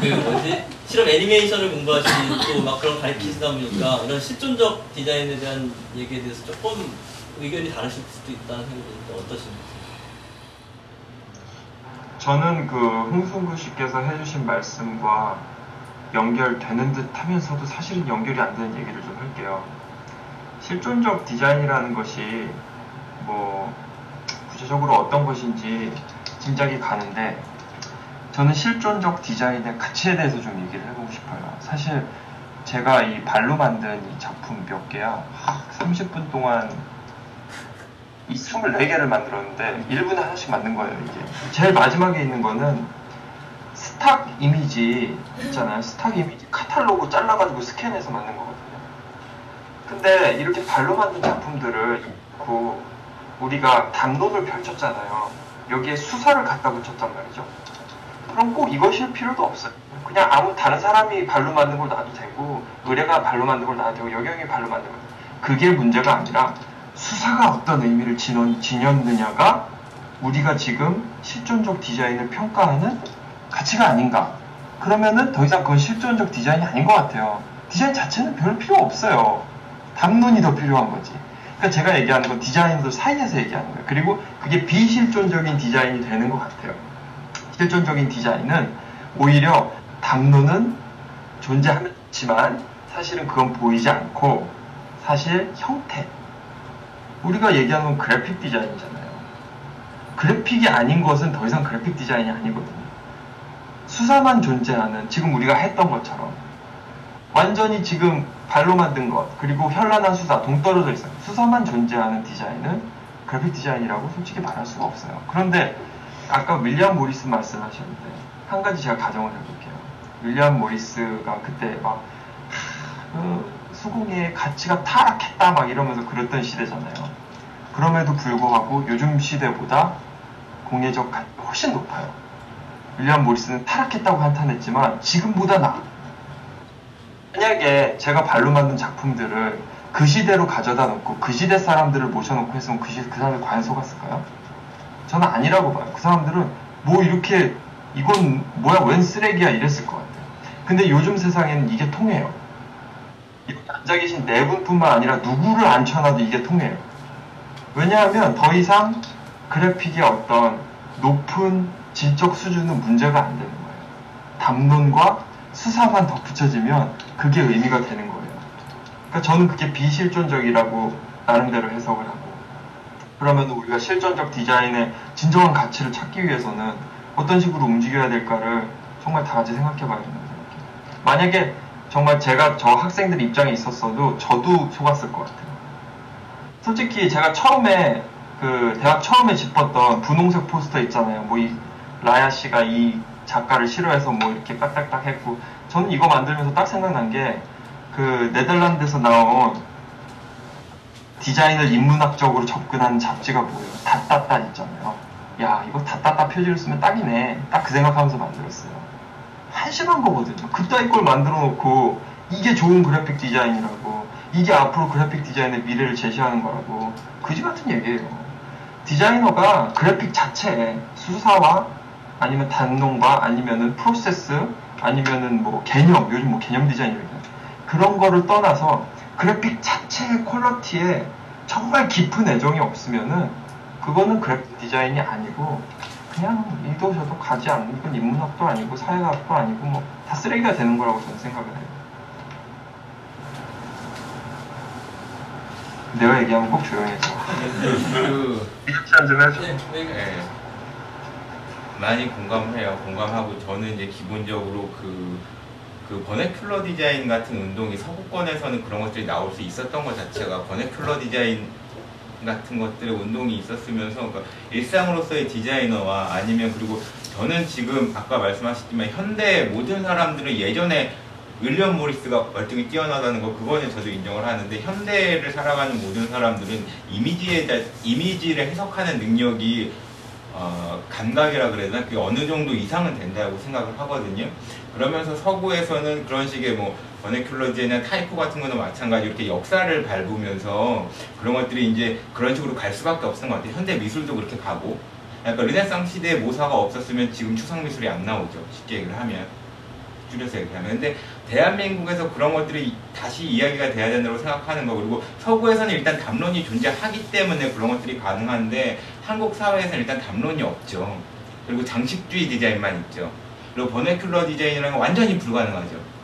그 뭐지? 실험 애니메이션을 공부하시고 막 그런 가르치시다 보니까 이런 실존적 디자인에 대한 얘기에 대해서 조금 의견이 다르실 수도 있다는 생각이 드는데 어떠신가요? 저는 그 홍승구 씨께서 해주신 말씀과 연결되는 듯 하면서도 사실은 연결이 안 되는 얘기를 좀 할게요. 실존적 디자인이라는 것이 뭐 구체적으로 어떤 것인지 짐작이 가는데 저는 실존적 디자인의 가치에 대해서 좀 얘기를 해보고 싶어요. 사실 제가 이 발로 만든 이 작품 몇 개야 30분 동안 이 24개를 만들었는데 1분에 하나씩 만든 거예요, 이게. 제일 마지막에 있는 거는 스탁 이미지 있잖아요. 스탁 이미지 카탈로그 잘라가지고 스캔해서 만든 거거든요. 근데 이렇게 발로 만든 작품들을 그 우리가 담론을 펼쳤잖아요. 여기에 수사를 갖다 붙였단 말이죠. 그럼 꼭 이것일 필요도 없어요. 그냥 아무 다른 사람이 발로 만든 걸 놔도 되고 의뢰가 발로 만든 걸 놔도 되고 여경이 발로 만든 걸 그게 문제가 아니라 수사가 어떤 의미를 지녔, 지녔느냐가 우리가 지금 실존적 디자인을 평가하는 가치가 아닌가. 그러면은 더 이상 그건 실존적 디자인이 아닌 것 같아요. 디자인 자체는 별 필요 없어요. 담론이 더 필요한 거지. 그러니까 제가 얘기하는 건 디자인들 사이에서 얘기하는 거예요. 그리고 그게 비실존적인 디자인이 되는 것 같아요. 실존적인 디자인은 오히려 담론은 존재하지만 사실은 그건 보이지 않고 사실 형태. 우리가 얘기하는 건 그래픽 디자인이잖아요. 그래픽이 아닌 것은 더 이상 그래픽 디자인이 아니거든요. 수사만 존재하는 지금 우리가 했던 것처럼 완전히 지금 발로 만든 것 그리고 현란한 수사 동떨어져 있어요. 수사만 존재하는 디자인은 그래픽 디자인이라고 솔직히 말할 수가 없어요. 그런데 아까 윌리엄 모리스 말씀하셨는데 한 가지 제가 가정을 해볼게요. 윌리엄 모리스가 그때 막 하, 그 수공의 가치가 타락했다 막 이러면서 그랬던 시대잖아요. 그럼에도 불구하고 요즘 시대보다 공예적 가치가 훨씬 높아요. 윌리엄 모리스는 타락했다고 한탄했지만 지금보다 나아. 만약에 제가 발로 만든 작품들을 그 시대로 가져다 놓고 그 시대 사람들을 모셔놓고 했으면 그, 시, 그 사람들 과연 속았을까요? 저는 아니라고 봐요. 그 사람들은 뭐 이렇게 이건 뭐야 웬 쓰레기야 이랬을 것 같아요. 근데 요즘 세상에는 이게 통해요. 앉아 계신 네 분뿐만 아니라 누구를 앉혀놔도 이게 통해요. 왜냐하면 더 이상 그래픽의 어떤 높은 질적 수준은 문제가 안 되는 거예요. 담론과 수사만 덧붙여지면 그게 의미가 되는 거예요. 그러니까 저는 그게 비실존적이라고 나름대로 해석을 하고 그러면 우리가 실존적 디자인의 진정한 가치를 찾기 위해서는 어떤 식으로 움직여야 될까를 정말 다 같이 생각해 봐야 된다고 생각해요. 만약에 정말 제가 저 학생들 입장에 있었어도 저도 속았을 것 같아요. 솔직히 제가 처음에 그 대학 처음에 짚었던 분홍색 포스터 있잖아요. 뭐 이 라야 씨가 이 작가를 싫어해서 뭐 이렇게 딱딱딱 했고 저는 이거 만들면서 딱 생각난 게 그 네덜란드에서 나온 디자인을 인문학적으로 접근하는 잡지가 뭐예요? 닷닷닷 있잖아요. 야 이거 다따따 표지를 쓰면 딱이네 딱 그 생각하면서 만들었어요 한심한 거거든요. 그따위 걸 만들어 놓고 이게 좋은 그래픽 디자인이라고 이게 앞으로 그래픽 디자인의 미래를 제시하는 거라고. 그지 같은 얘기예요. 디자이너가 그래픽 자체에 수사와 아니면 단론과 아니면은 프로세스 아니면은 뭐 개념 요즘 뭐 개념 디자인이거든요 그런 거를 떠나서 그래픽 자체의 퀄러티에 정말 깊은 애정이 없으면은 그거는 그래픽 디자인이 아니고 그냥 이도 저도 가지 않는 이건 인문학도 아니고 사회학도 아니고 뭐 다 쓰레기가 되는 거라고 저는 생각을 해요. 내가 얘기하면 꼭. 그 리액션 좀 해줘. 네. 많이 공감해요. 공감하고 저는 이제 기본적으로 그, 그 vernacular 디자인 같은 운동이 서구권에서는 그런 것들이 나올 수 있었던 것 자체가 vernacular 디자인 같은 것들의 운동이 있었으면서 그러니까 일상으로서의 디자이너와 아니면 그리고 저는 지금 아까 말씀하셨지만 현대 모든 사람들은 예전에 윌리엄 모리스가 월등히 뛰어나다는 거 그거는 저도 인정을 하는데 현대를 살아가는 모든 사람들은 이미지에 대 이미지를 해석하는 능력이 어, 감각이라 그래야 되나 그게 어느 정도 이상은 된다고 생각을 하거든요. 그러면서 서구에서는 그런 식의 뭐 vernacular지나 typo 같은 거는 마찬가지로 이렇게 역사를 밟으면서 그런 것들이 이제 그런 식으로 갈 수밖에 없었던 것 같아요. 현대 미술도 그렇게 가고 약간 르네상스 시대에 모사가 없었으면 지금 추상 미술이 안 나오죠. 쉽게 얘기를 하면 줄여서 얘기하면 근데 대한민국에서 그런 것들이 다시 이야기가 돼야 된다고 생각하는 거 그리고 서구에서는 일단 담론이 존재하기 때문에 그런 것들이 가능한데 한국 사회에서는 일단 담론이 없죠. 그리고 장식주의 디자인만 있죠. 그리고 버네큘러 디자인이라는 건 완전히 불가능하죠.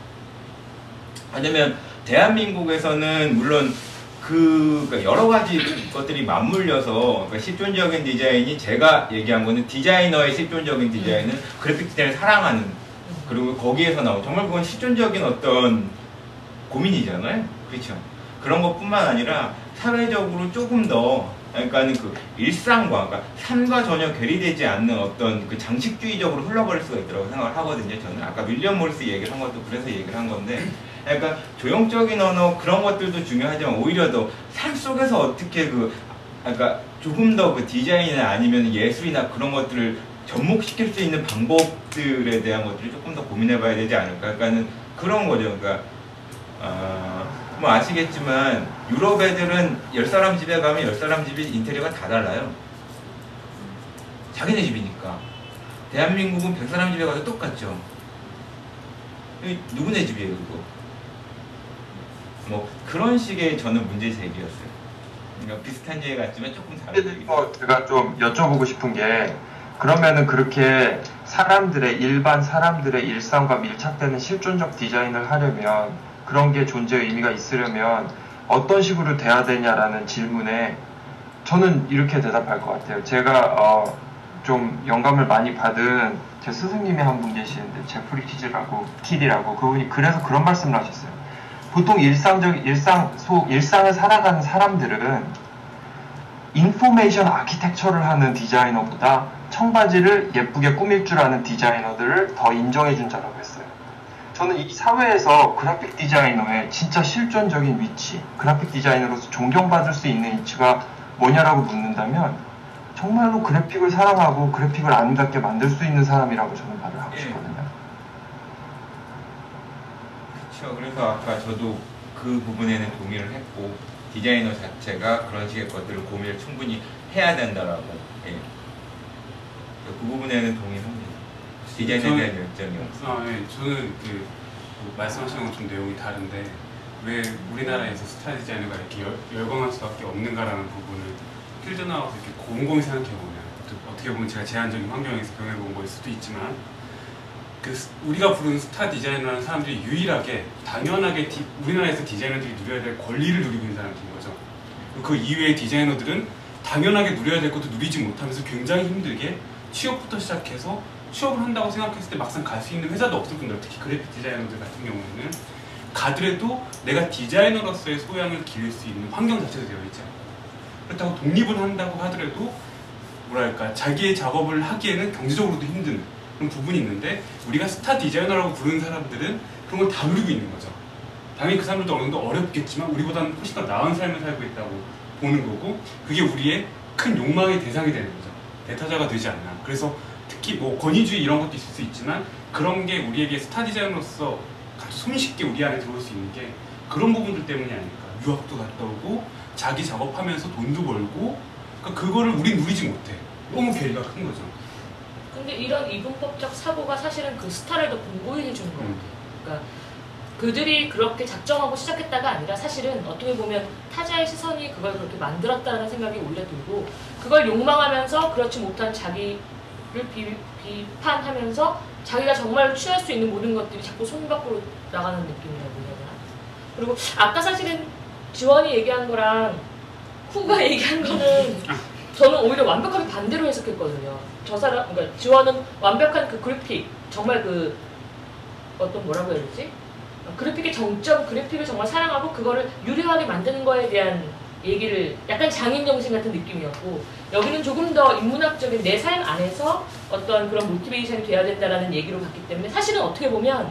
왜냐면 대한민국에서는 물론 그 그러니까 여러 가지 것들이 맞물려서 그러니까 실존적인 디자인이 제가 얘기한 거는 디자이너의 실존적인 디자인은 그래픽 디자인을 사랑하는 그리고 거기에서 나온 정말 그건 실존적인 어떤 고민이잖아요. 그렇죠. 그런 것뿐만 아니라 사회적으로 조금 더 그러니까는 그 일상과 그러니까 삶과 전혀 괴리되지 않는 어떤 그 장식주의적으로 흘러버릴 수가 있다고 생각을 하거든요. 저는 아까 윌리엄 모리스 얘기를 한 것도 그래서 얘기를 한 건데 약간 조형적인 언어 그런 것들도 중요하지만 오히려 더 삶 속에서 어떻게 그 그러니까 조금 더 그 디자인이나 아니면 예술이나 그런 것들을 접목시킬 수 있는 방법들에 대한 것들을 조금 더 고민해봐야 되지 않을까. 그러니까는 그런 거죠. 그러니까 어, 뭐 아시겠지만 유럽 애들은 열 사람 집에 가면 열 사람 집이 인테리어가 다 달라요. 자기네 집이니까. 대한민국은 백 사람 집에 가도 똑같죠. 이 누구네 집이에요, 그거? 뭐 그런 식의 저는 문제 제기였어요. 그러니까 비슷한 얘기 같지만 조금 다른. 어, 제가 좀 여쭤보고 싶은 게 그러면은 그렇게 사람들의 일반 사람들의 일상과 밀착되는 실존적 디자인을 하려면 그런 게 존재 의미가 있으려면 어떤 식으로 돼야 되냐라는 질문에 저는 이렇게 대답할 것 같아요. 제가 어, 좀 영감을 많이 받은 제 스승님이 한 분 계시는데 제프리 키즈라고 키디라고 그분이 그래서 그런 말씀을 하셨어요. 보통 일상적 일상 속 일상을 살아가는 사람들은 information architecture를 하는 디자이너보다 청바지를 예쁘게 꾸밀 줄 아는 디자이너들을 더 인정해 주자라고 했어요. 저는 이 사회에서 그래픽 디자이너의 진짜 실존적인 위치, 그래픽 디자이너로서 존경받을 수 있는 위치가 뭐냐라고 묻는다면 정말로 그래픽을 사랑하고 그래픽을 아름답게 만들 수 있는 사람이라고 저는 말을 하고 싶거든요. 그렇죠. 그래서 아까 저도 그 부분에는 동의를 했고 디자이너 자체가 그런 식의 것들을 고민을 충분히 해야 된다라고 예. 그 부분에는 동의합니다. 디자인에 저는- 대한 열정이 없어. 아, 예. 저는 그, 뭐 말씀하시는 건좀 내용이 다른데 왜 우리나라에서 스타 디자이너가 이렇게 열, 열광할 수밖에 없는가라는 부분을 필드 나와서 이렇게 곰곰이 생각해 보면 또 어떻게 보면 제가 제한적인 환경에서 경험해 본 거일 수도 있지만 그 스- 우리가 부르는 스타 디자이너라는 사람들이 유일하게 당연하게 디- 우리나라에서 디자이너들이 누려야 될 권리를 누리고 있는 사람들인 거죠. 그 이외의 디자이너들은 당연하게 누려야 될 것도 누리지 못하면서 굉장히 힘들게 취업부터 시작해서 취업을 한다고 생각했을 때 막상 갈 수 있는 회사도 없을 뿐더러 특히 그래픽 디자이너들 같은 경우에는 가더라도 내가 디자이너로서의 소양을 기를 수 있는 환경 자체가 되어 있지 않고 그렇다고 독립을 한다고 하더라도 뭐랄까 자기의 작업을 하기에는 경제적으로도 힘든 그런 부분이 있는데 우리가 스타 디자이너라고 부르는 사람들은 그런 걸 다 누리고 있는 거죠. 당연히 그 사람들도 어느 정도 어렵겠지만 우리보다는 훨씬 더 나은 삶을 살고 있다고 보는 거고 그게 우리의 큰 욕망의 대상이 되는 거죠. 대타자가 되지 않나. 그래서 특히 뭐 권위주의 이런 것도 있을 수 있지만 그런 게 우리에게 스타 디자이너로서 아주 손쉽게 우리 안에 들어올 수 있는 게 그런 부분들 때문이 아닐까. 유학도 갔다 오고 자기 작업하면서 돈도 벌고 그러니까 그거를 우린 누리지 못해. 너무 괴리가 큰 거죠. 근데 이런 이분법적 사고가 사실은 그 스타를 더 공고히 해주는 것 같아요. 그러니까 그들이 그렇게 작정하고 시작했다가 아니라 사실은 어떻게 보면 타자의 시선이 그걸 그렇게 만들었다는 생각이 오히려 들고 그걸 욕망하면서 그렇지 못한 자기를 비, 비판하면서 자기가 정말 취할 수 있는 모든 것들이 자꾸 손 밖으로 나가는 느낌이라고 해야 되나? 그리고 아까 사실은 지원이 얘기한 거랑 후가 얘기한 거는 저는 오히려 완벽하게 반대로 해석했거든요. 저 사람, 그러니까 지원은 완벽한 그 그래픽, 정말 그 어떤 뭐라고 해야 되지? 그래픽의 정점, 그래픽을 정말 사랑하고 그거를 유려하게 만드는 거에 대한 얘기를 약간 장인 정신 같은 느낌이었고 여기는 조금 더 인문학적인 내 삶 안에서 어떤 그런 모티베이션이 돼야 된다라는 얘기로 갔기 때문에 사실은 어떻게 보면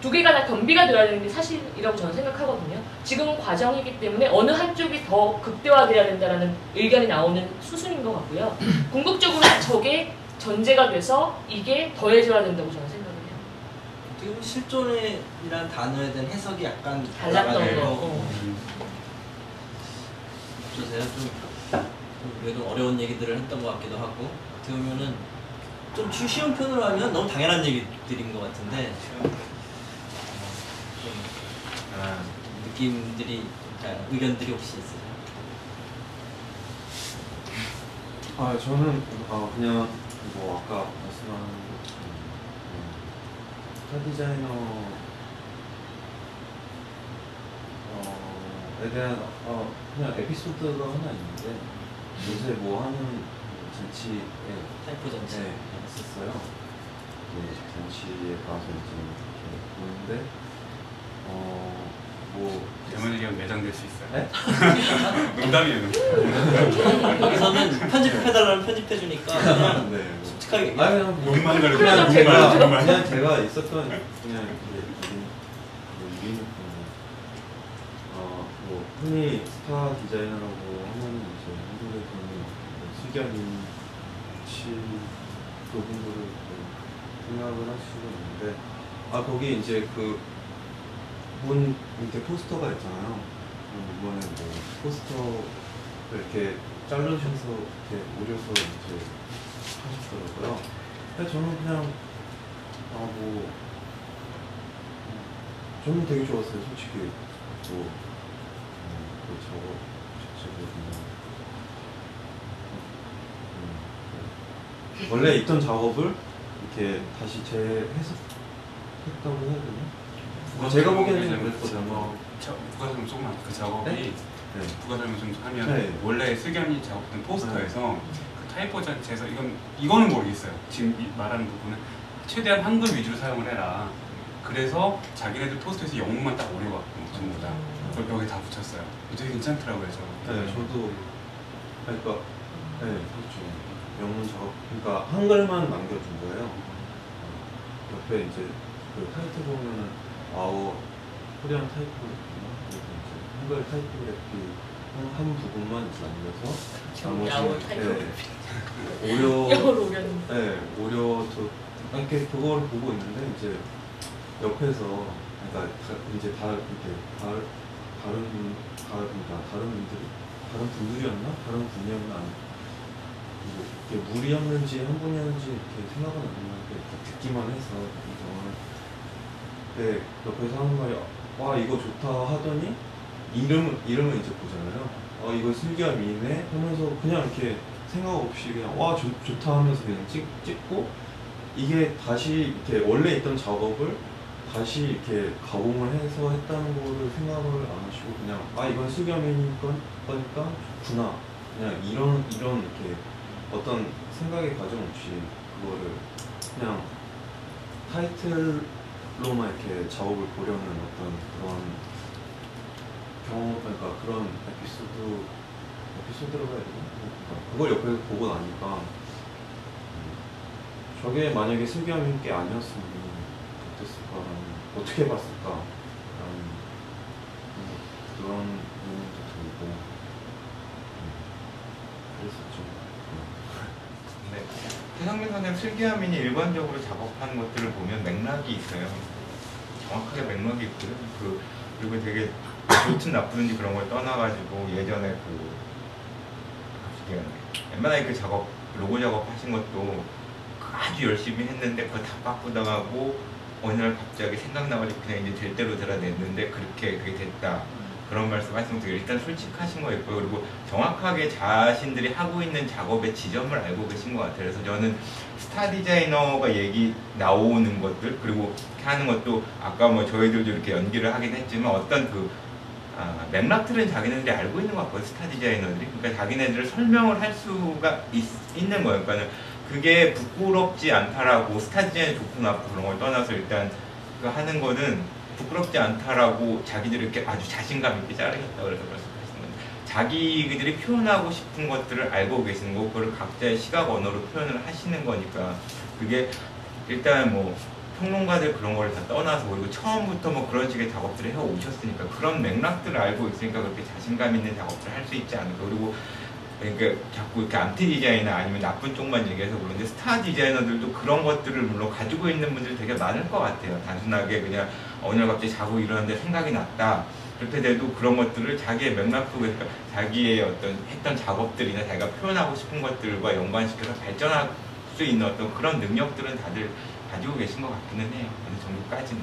두 개가 다 겸비가 되어야 되는 게 사실이라고 저는 생각하거든요. 지금은 과정이기 때문에 어느 한쪽이 더 극대화돼야 된다라는 의견이 나오는 수순인 것 같고요. 궁극적으로 저게 전제가 돼서 이게 더해져야 된다고 저는 생각을 해요. 보면 실존이라는 단어에 대한 해석이 약간 달랐던 달라가지고 거. 어. 어쩌세요? 좀, 좀 그래도 어려운 얘기들을 했던 것 같기도 하고 어떻게 보면은 좀 쉬- 쉬운 편으로 하면 너무 당연한 얘기들인 것 같은데 아, 느낌들이 아, 의견들이 혹시 있어요? 아 저는 아 그냥 뭐 아까 말씀한 것처럼 스타 디자이너 어에 대한 어 그냥 에피소드가 하나 있는데 요새 뭐 하는 그 잔치에 타이포 잔치. 네, 했었어요. 네, 잔치에 가서 이제 이렇게 보는데 어 뭐 대만이면 매장될 수 있어요. 네? 농담이에요. 농담. 여기서는 편집해달라면 편집해주니까 그냥 네, 뭐. 솔직하게 아니 그냥 뭐 욕만 가르쳐. 그냥 제가 욕만. 그냥 제가 있었던 그냥 이제 유인 뭐 유인했던 어뭐 흔히 스타 디자이너라고 하면은 이제 한국에서는 뭐 수견인 치 그분들을 뭐 생각을 할 수가 있는데 아 거기 이제 그 문 밑에 포스터가 있잖아요. 이번에 뭐 포스터를 이렇게 자르셔서 이렇게 오려서 이제 하셨더라고요. 근데 저는 그냥 아뭐 저는 되게 좋았어요, 솔직히. 뭐, 음, 그 작업 자체가 그냥. 음, 네. 원래 있던 작업을 이렇게 다시 재해석했다고 해야 되나? 뭐 제가 보기에는 좀 그랬거든요. 저 부가 설명 조금만 그 작업이 네? 네. 부가 설명 좀 하면 네. 원래 슬기언니 작업된 포스터에서 그 타이포 자체에서 이건 이거는 모르겠어요. 지금 이 말하는 부분은 최대한 한글 위주로 사용을 해라. 그래서 자기네들 포스터에서 영문만 딱 오려갖고 전부 다 그걸 여기 다 붙였어요. 되게 괜찮더라고요, 저. 네, 저도 그러니까 네, 그렇죠. 영문 작업 그러니까 한글만 남겨준 거예요. 옆에 이제 그 타이틀 보면은 아우. Korean 이제 한글 타이포그래피 한, 한 부분만 남겨서 야오 나머지 타이포그래피. 네, 오려 영어로. 네, 오려 저 이렇게 그거를 보고 있는데 이제 옆에서 그러니까 다, 이제 다 이렇게 다, 다른 분, 다, 그러니까 다른 분들이 다른 분들이었나? 다른 분이었나? 아니 뭐 이게 무리였는지 한 분이었는지 이렇게 생각은 안 나는데 이렇게 듣기만 해서 이정 말네 옆에서 하는 말이 와 이거 좋다 하더니 이름 이름을 이제 보잖아요. 아 이거 슬기야 미네 하면서 그냥 이렇게 생각 없이 그냥 와 좋, 좋다 하면서 그냥 찍, 찍고 이게 다시 이렇게 원래 있던 작업을 다시 이렇게 가공을 해서 했다는 거를 생각을 안 하시고 그냥 아 이건 슬기야미니까 거니까 좋구나 그냥 이런 이런 이렇게 어떤 생각의 과정 없이 그거를 그냥 타이틀 로만 이렇게 작업을 보려는 어떤 그런 경험, 그러니까 그런 에피소드, 에피소드라고 해야 되나? 그러니까 그걸 옆에서 보고 나니까 음, 저게 만약에 슬기함인 게 아니었으면 어땠을까라는, 어떻게 봤을까라는 음, 그런 의문도 들고 음, 그랬었죠. 음. 배상민 선생님 슬기야민이 일반적으로 작업하는 것들을 보면 맥락이 있어요. 정확하게 맥락이 있고요. 그 그리고 되게 좋든 나쁘든지 그런 걸 떠나가지고 예전에 그. 웬만하게 그 작업 로고 작업 하신 것도 아주 열심히 했는데 그거 다 바꾸다가고 어느 날 갑자기 생각나가지고 그냥 이제 될 대로 드러냈는데 그렇게 그게 됐다. 그런 말씀 하시면 일단 솔직하신 거 있고요. 그리고 정확하게 자신들이 하고 있는 작업의 지점을 알고 계신 것 같아요. 그래서 저는 스타 디자이너가 얘기 나오는 것들 그리고 이렇게 하는 것도 아까 뭐 저희들도 이렇게 얘기를 하긴 했지만 어떤 그 아, 맥락들은 자기네들이 알고 있는 것 같거든요. 스타 디자이너들이. 그러니까 자기네들 설명을 할 수가 있, 는 거예요. 그러니까 그게 부끄럽지 않다라고 스타 디자인 좋고 나쁘고 그런 걸 떠나서 일단 그 하는 거는 부끄럽지 않다라고 자기들이 이렇게 아주 자신감 있게 자르겠다 그래서 말씀하시는 자기들이 표현하고 싶은 것들을 알고 계시는 거고 그걸 각자의 시각 언어로 표현을 하시는 거니까 그게 일단 뭐 평론가들 그런 걸 다 떠나서 그리고 처음부터 뭐 그런 식의 작업들을 해 오셨으니까 그런 맥락들을 알고 있으니까 그렇게 자신감 있는 작업들을 할 수 있지 않을까 그리고 그러니까 자꾸 이렇게 안티 디자이너 아니면 나쁜 쪽만 얘기해서 그런데 스타 디자이너들도 그런 것들을 물론 가지고 있는 분들이 되게 많을 것 같아요. 단순하게 그냥 어느 날 갑자기 자고 일어났는데 생각이 났다. 그렇게 돼도 그런 것들을 자기의 맥락 속에서 그러니까 자기의 어떤 했던 작업들이나 자기가 표현하고 싶은 것들과 연관시켜서 발전할 수 있는 어떤 그런 능력들은 다들 가지고 계신 것 같기는 해요. 어느 정도까지는.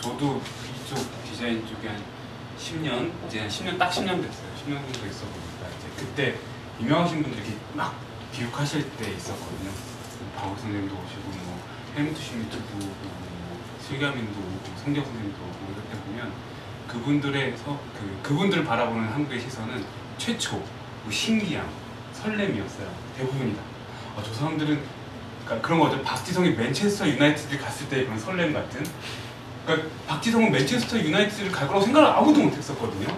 저도 이쪽 디자인 쪽에 한 10년, 이제 한 10년, 딱 10년 됐어요. 10년 정도 있어 보니까 이제 그때 유명하신 분들이 막 비약하실 때 있었거든요. 박우 선생님도 오시고, 뭐, 헬무트 슈미트도 오고, 뭐, 슬기와 민도 성경 선생님도 오고, 때 보면 그분들의 서, 그, 그분들을 바라보는 한국의 시선은 최초, 뭐 신기함, 설렘이었어요. 대부분이 다. 아, 저 사람들은 그러니까 그런 거죠. 박지성이 맨체스터 유나이티드 갔을 때 그런 설렘 같은. 그러니까 박지성은 맨체스터 유나이티드를 갈 거라고 생각을 아무도 못했었거든요.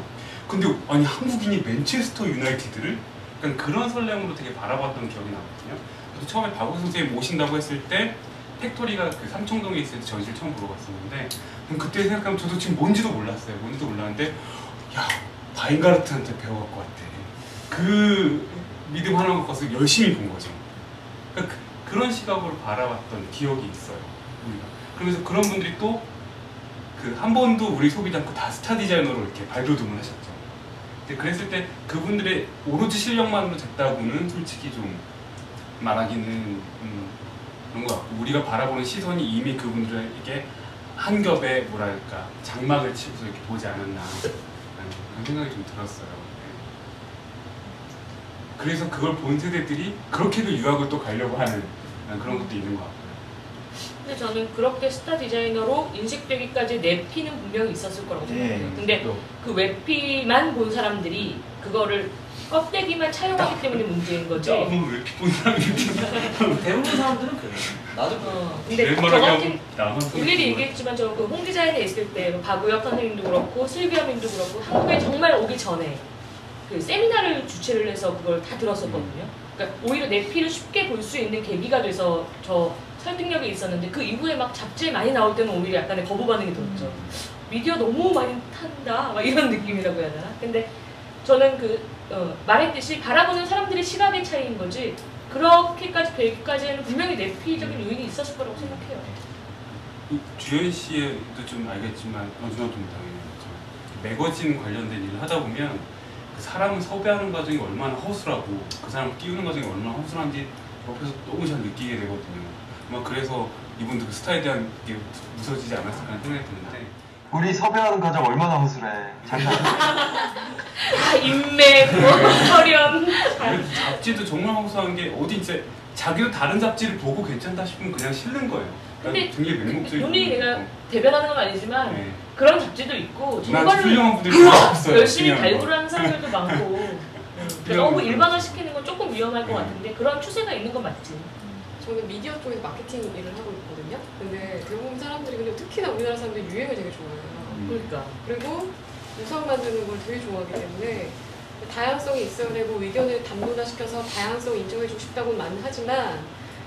근데 아니 한국인이 맨체스터 유나이티드를 약간 그런 설렘으로 되게 바라봤던 기억이 나거든요. 그래서 처음에 박우 선생님 모신다고 했을 때 팩토리가 그 삼청동에 있을 때 전시를 처음 보러 갔었는데 그때 생각하면 저도 지금 뭔지도 몰랐어요. 뭔지도 몰랐는데 야 바인가르트한테 배워갖고 왔대. 그 믿음 하나 갖고 와서 열심히 본 거죠. 그러니까 그, 그런 시각으로 바라봤던 기억이 있어요. 우리가. 그러면서 그런 분들이 또 그 한 번도 우리 속이지 않고 다 스타 디자이너로 이렇게 발돋움을 하셨죠. 근데 그랬을 때 그분들의 오로지 실력만으로 됐다고는 솔직히 좀 말하기는 음, 그런 것 같고 우리가 바라보는 시선이 이미 그분들에게 한 겹의 뭐랄까 장막을 치고서 이렇게 보지 않았나 그런 생각이 좀 들었어요. 네. 그래서 그걸 본 세대들이 그렇게도 유학을 또 가려고 하는 그런 것도 있는 것 같고요. 근데 저는 그렇게 스타 디자이너로 인식되기까지 내 피는 분명히 있었을 거라고 생각해요. 네. 근데 그 웹피만 본 사람들이 그거를 껍데기만 차용하기 때문에 문제인 거지. 너무 웹피 본 사람이 대부분 사람들은 그래요. 나도 어, 근데 내저 같은 일일이 얘기했지만 저 그 홍디자인에 있을 때 박우혁 선생님도 그렇고 슬기아민도 그렇고 한국에 정말 오기 전에 그 세미나를 주최를 해서 그걸 다 들었었거든요. 그러니까 오히려 내 피를 쉽게 볼 수 있는 계기가 돼서 저 설득력이 있었는데 그 이후에 막 잡지에 많이 나올 때는 오히려 약간의 거부 반응이 들었죠. 미디어 너무 많이 탄다 막 이런 느낌이라고 해야 되나? 근데 저는 그 어, 말했듯이 바라보는 사람들의 시각의 차이인 거지 그렇게까지 되기까지는 분명히 내피적인 요인이 있었을 거라고 생각해요. 주현 씨도 좀 알겠지만 좀 당연히 매거진 관련된 일을 하다 보면 그 사람을 섭외하는 과정이 얼마나 허술하고 그 사람을 끼우는 과정이 얼마나 허술한지 옆에서 너무 잘 느끼게 되거든요. 막 그래서 이분도 그 스타에 대한 게 무서지지 않았을까 하는 생각이 드는데 우리 섭외하는 과정 얼마나 허술해. 장난. 다 인맥, 뭐. 그래서 잡지도 정말 허술한 게 어디 이제 자기도 다른 잡지를 보고 괜찮다 싶으면 그냥 실는 거예요. 근데 굉장히 맹목적이고 눈이 내가 대변하는 건 아니지만 네. 그런 잡지도 있고 난 정말로 훌륭한 분들이 많았어요. 열심히 중요한 거. 발굴 하는 사람들도 많고 너무. 일반화시키는 건 조금 위험할 것 네. 같은데 그런 추세가 있는 건 맞지. 저는 미디어 쪽에서 마케팅 일을 하고 있거든요. 근데 대부분 사람들이 근데 특히나 우리나라 사람들이 유행을 되게 좋아해요. 그러니까. 그리고 우상 만드는 걸 되게 좋아하기 때문에 다양성이 있어야 되고 의견을 담론화시켜서 다양성 인정해주고 싶다고는 많이 하지만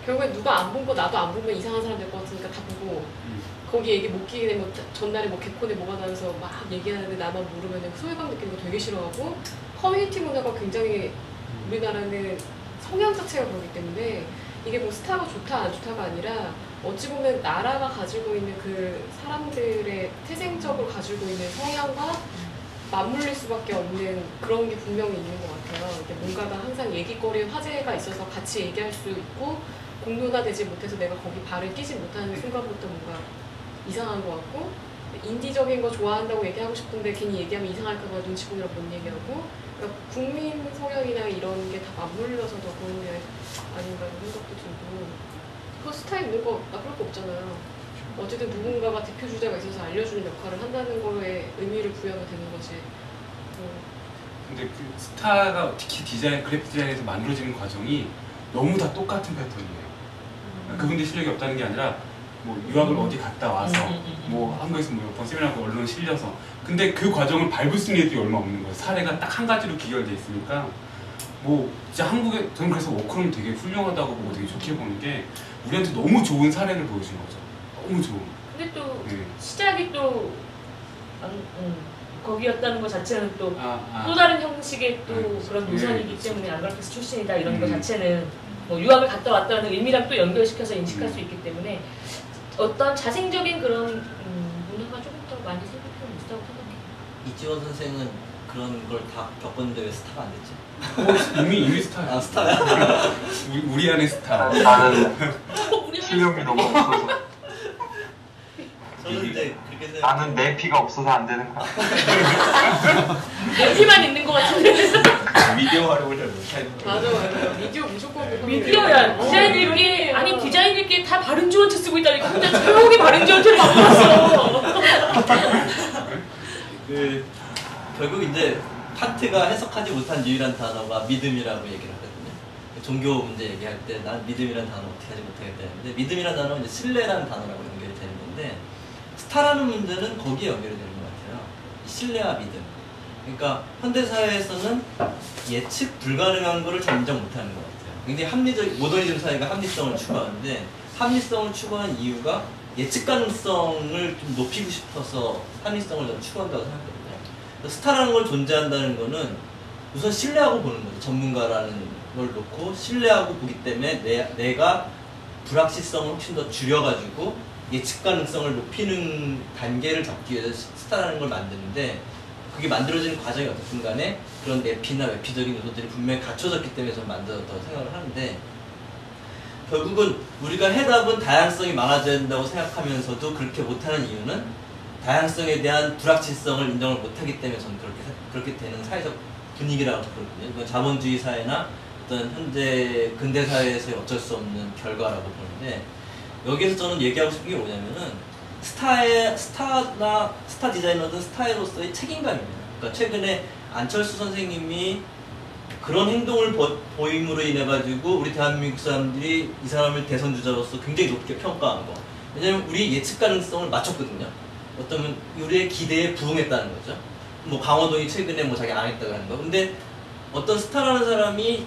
결국에 누가 안 본 거 나도 안 보면 이상한 사람 될 것 같으니까 다 보고 거기 얘기 못 끼게 되면 전날에 뭐 개콘에 뭐가 나와서 막 얘기하는데 나만 모르면 소외감 느끼는 거 되게 싫어하고 커뮤니티 문화가 굉장히 우리나라는 성향 자체가 그렇기 때문에 이게 뭐 스타가 좋다 안 좋다가 아니라 어찌 보면 나라가 가지고 있는 그 사람들의 태생적으로 가지고 있는 성향과 맞물릴 수밖에 없는 그런 게 분명히 있는 것 같아요. 뭔가가 항상 얘기거리 화제가 있어서 같이 얘기할 수 있고 공론화 되지 못해서 내가 거기 발을 끼지 못하는 순간부터 뭔가 이상한 것 같고 인디적인 거 좋아한다고 얘기하고 싶은데 괜히 얘기하면 이상할까봐 눈치 보느라 못 얘기하고 그러니까 국민 성향이나 이런 게 다 맞물려서 더 그런 게 아닌가 이런 생각도 들고 그 스타일 있는 거 나쁠 거 없잖아요. 어쨌든 누군가가 대표 주자가 있어서 알려주는 역할을 한다는 거에 의미를 부여가 되는 거지. 뭐 근데 그 스타가 특히 디자인, 그래픽 디자인에서 만들어지는 과정이 너무 다 똑같은 패턴이에요. 그러니까 그분들 실력이 없다는 게 아니라 뭐 유학을 어디 갔다 와서 음, 음, 음, 음. 뭐 한국에서 뭐몇번 세미나 하고 언론 실려서 근데 그 과정을 밟을 수 있는 애들이 얼마 없는 거예요. 사례가 딱 한 가지로 기결돼 있으니까 뭐 진짜 한국에 저는 그래서 워크룸 되게 훌륭하다고 보고 되게 좋게 보는 게 우리한테 너무 좋은 사례를 보여준 거죠. 너무 좋은. 근데 또 네. 시작이 또 안, 음, 거기였다는 것 자체는 또또 아, 아. 다른 형식의 또 네, 그런 네, 노선이기 그렇죠. 때문에 안가르피스 출신이다 이런 것 음. 자체는 뭐 유학을 갔다 왔다는 의미랑 또 연결시켜서 인식할 음. 수 있기 때문에 어떤 자생적인 그런 음, 문화가 조금 더 많이 생길 필요는 있다고 생각해요. 이지원 선생은 그런 걸 다 겪었는데 왜 스타가 안 됐지? 어, 이미 이미 스타야. 아 스타야? 우리, 우리 안에 스타. 나는 우리 실력이 너무 없어서 저는 그렇게 생각. 나는 내 피가 없어서 안 되는 거야. 내피만 있는 것 같은데 미디어 활용을 잘 못하는 거예요. 맞아 맞아. 미디어 무조건 그거 미디어야 어, 디자인일기 아니 디자인일기 다 바른 지원체 쓰고 있다니까 혼자 조용히 바른 지원체를 바꿨어 그 결국 이제 파트가 해석하지 못한 유일한 단어가 믿음이라고 얘기를 하거든요. 종교 문제 얘기할 때 난 믿음이라는 단어 어떻게 하지 못하겠다 했는데 믿음이라는 단어는 이제 신뢰라는 단어라고 연결이 되는 건데 스타라는 문제는 거기에 연결이 되는 것 같아요. 이 신뢰와 믿음. 그러니까 현대 사회에서는 예측 불가능한 거를 잘 인정 못하는 것 같아요. 굉장히 합리적 모더니즘 사회가 합리성을 추구하는데 합리성을 추구하는 이유가 예측 가능성을 좀 높이고 싶어서 합리성을 좀 추구한다고 생각하거든요. 그래서 스타라는 걸 존재한다는 거는 우선 신뢰하고 보는 거죠. 전문가라는 걸 놓고 신뢰하고 보기 때문에 내, 내가 불확실성을 훨씬 더 줄여가지고 예측 가능성을 높이는 단계를 잡기 위해서 스- 스타라는 걸 만드는데 그게 만들어지는 과정이 어떻든 간에 그런 내피나 외피적인 요소들이 분명히 갖춰졌기 때문에 저는 만들어졌다고 생각을 하는데 결국은 우리가 해답은 다양성이 많아져야 된다고 생각하면서도 그렇게 못하는 이유는 다양성에 대한 불확실성을 인정을 못하기 때문에 저는 그렇게 사- 그렇게 되는 사회적 분위기라고 보거든요. 자본주의 사회나 어떤 현재 근대 사회에서의 어쩔 수 없는 결과라고 보는데 여기에서 저는 얘기하고 싶은 게 뭐냐면은 스타의 스타나 스타 디자이너든 스타로서의 책임감입니다. 그러니까 최근에 안철수 선생님이 그런 행동을 보, 보임으로 인해 가지고 우리 대한민국 사람들이 이 사람을 대선 주자로서 굉장히 높게 평가한 거. 왜냐면 우리 예측 가능성을 맞췄거든요. 어쩌면 우리의 기대에 부응했다는 거죠. 뭐 강호동이 최근에 뭐 자기 안 했다고 하는 거. 근데 어떤 스타라는 사람이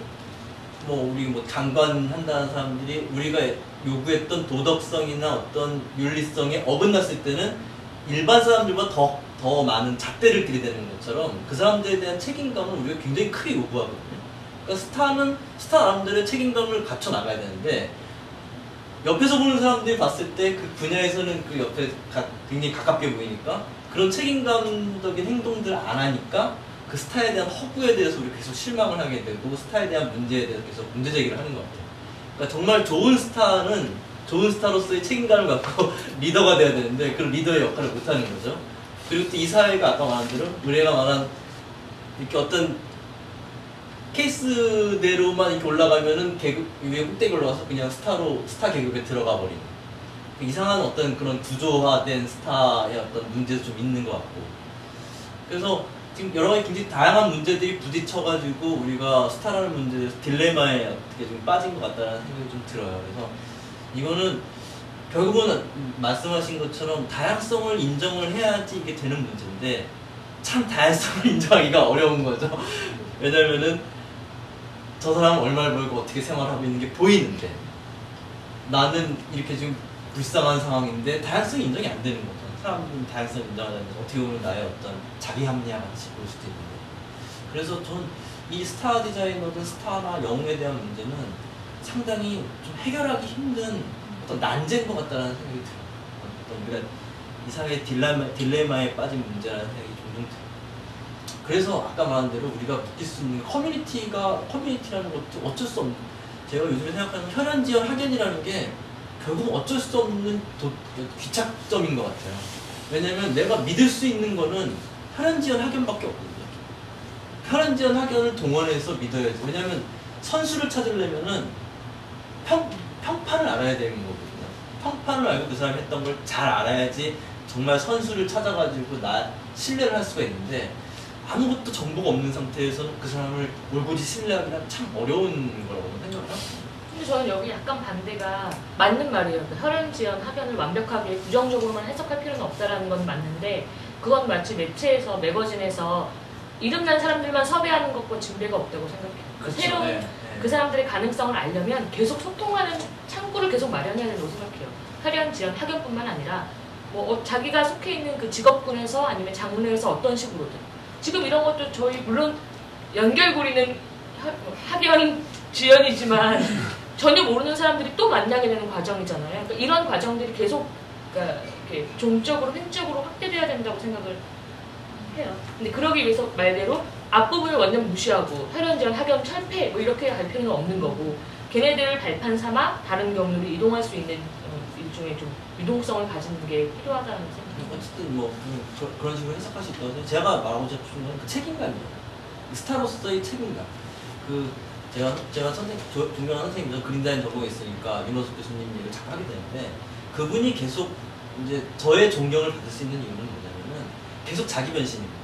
뭐 우리 뭐 장관 한다는 사람들이 우리가 요구했던 도덕성이나 어떤 윤리성에 어긋났을 때는 일반 사람들보다 더, 더 많은 잣대를 들이대는 것처럼 그 사람들에 대한 책임감을 우리가 굉장히 크게 요구하거든요. 그러니까 스타는 스타 나름대로의 책임감을 갖춰 나가야 되는데 옆에서 보는 사람들이 봤을 때 그 분야에서는 그 옆에 가- 굉장히 가깝게 보이니까 그런 책임감적인 행동들을 안 하니까 그 스타에 대한 허구에 대해서 우리 계속 실망을 하게 되고 스타에 대한 문제에 대해서 계속 문제 제기를 하는 것 같아요. 그러니까 정말 좋은 스타는 좋은 스타로서의 책임감을 갖고 리더가 돼야 되는데 그런 리더의 역할을 못 하는 거죠. 그리고 또 이 사회가 아까 말한 대로 우리가 말한 이렇게 어떤 케이스대로만 이렇게 올라가면은 계급 위에 꼭대기 올라가서 그냥 스타로 스타 계급에 들어가 버리는 이상한 어떤 그런 구조화된 스타의 어떤 문제도 좀 있는 것 같고 그래서 지금 여러 가지 굉장히 다양한 문제들이 부딪혀가지고 우리가 스타라는 문제에서 딜레마에 어떻게 좀 빠진 것 같다는 생각이 좀 들어요. 그래서 이거는 결국은 말씀하신 것처럼 다양성을 인정을 해야지 이게 되는 문제인데 참 다양성을 인정하기가 어려운 거죠. 왜냐면은 저 사람은 얼마를 벌고 어떻게 생활하고 있는 게 보이는데 나는 이렇게 지금 불쌍한 상황인데 다양성이 인정이 안 되는 거죠. 사람들은 다양성을 인정하자면 어떻게 보면 나의 어떤 자기 합리화 같이 볼 수도 있는데 그래서 전 이 스타 디자이너든 스타나 영웅에 대한 문제는 상당히 좀 해결하기 힘든 어떤 난제인 것 같다는 생각이 들어요. 어떤 우리가 이 사회의 딜레마, 딜레마에 빠진 문제라는 생각이. 그래서 아까 말한 대로 우리가 느낄 수 있는 커뮤니티가 커뮤니티라는 것도 어쩔 수 없는 제가 요즘에 생각하는 혈연 지연 학연이라는 게 결국 어쩔 수 없는 도- 귀착점인 것 같아요. 왜냐면 내가 믿을 수 있는 거는 혈연 지연 학연밖에 없거든요. 혈연 지연 학연을 동원해서 믿어야지. 왜냐면 선수를 찾으려면은 평, 평판을 알아야 되는 거거든요. 평판을 알고 그 사람이 했던 걸 잘 알아야지 정말 선수를 찾아가지고 나 신뢰를 할 수가 있는데 아무것도 정보가 없는 상태에서는 그 사람을 올곧이 신뢰하기가 참 어려운 거라고 합니다. 근데 저는 여기 약간 반대가 맞는 말이에요. 그 혈연지연 학연을 완벽하게 부정적으로만 해석할 필요는 없다라는 건 맞는데 그건 마치 매체에서 매거진에서 이름난 사람들만 섭외하는 것과 진배가 없다고 생각해요. 그렇죠. 새로운 네, 네. 그 사람들의 가능성을 알려면 계속 소통하는 창구를 계속 마련해야 된다고 생각해요. 혈연 지연 학연뿐만 아니라 뭐 어, 자기가 속해 있는 그 직업군에서 아니면 장문에서 어떤 식으로든 지금 이런 것도 저희 물론 연결고리는 하- 학연 지연이지만 전혀 모르는 사람들이 또 만나게 되는 과정이잖아요. 그러니까 이런 과정들이 계속 그러니까 이렇게 종적으로 횡적으로 확대돼야 된다고 생각을 해요. 근데 그러기 위해서 말대로 앞부분을 완전 무시하고 혈연지연 학연 철폐 뭐 이렇게 갈 필요는 없는 거고 걔네들을 발판 삼아 다른 경로로 이동할 수 있는 어, 일종의 좀 유동성을 가지는 게 필요하다는 생각이 어쨌든 뭐 음, 그, 그런 식으로 해석할 수 생각- 제가 말하고 싶은 건 그 책임감이에요. 스타로서의 책임감. 그 제가 제가 선생 조- 존경하는 선생님이 그린다인 전공에 있으니까 윤호숙 교수님 얘기를 자꾸 하게 되는데 그분이 계속 이제 저의 존경을 받을 수 있는 이유는 뭐냐면은 계속 자기 변신이거든요.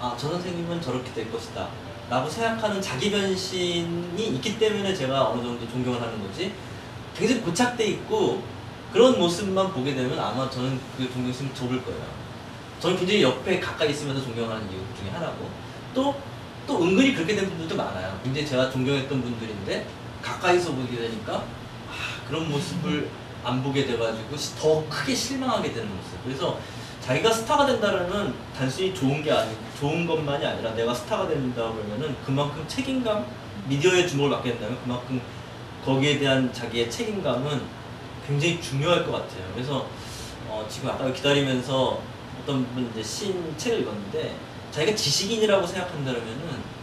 아, 저 선생님은 저렇게 될 것이다. 라고 생각하는 자기 변신이 있기 때문에 제가 어느 정도 존경을 하는 거지. 굉장히 고착돼 있고 그런 모습만 보게 되면 아마 저는 그 존경심을 접을 거예요. 저는 굉장히 옆에 가까이 있으면서 존경하는 이유 중에 하나고 또, 또 은근히 그렇게 된 분들도 많아요. 굉장히 제가 존경했던 분들인데 가까이서 보게 되니까 아, 그런 모습을 안 보게 돼가지고 시- 더 크게 실망하게 되는 모습. 그래서 자기가 스타가 된다라는 단순히 좋은 게 아니고 좋은 것만이 아니라 내가 스타가 된다 그러면은 그만큼 책임감 미디어의 주목을 받게 된다면 그만큼 거기에 대한 자기의 책임감은 굉장히 중요할 것 같아요. 그래서 어, 지금 아까 기다리면서 어떤 분 이제 신 책을 읽었는데 자기가 지식인이라고 생각한다면은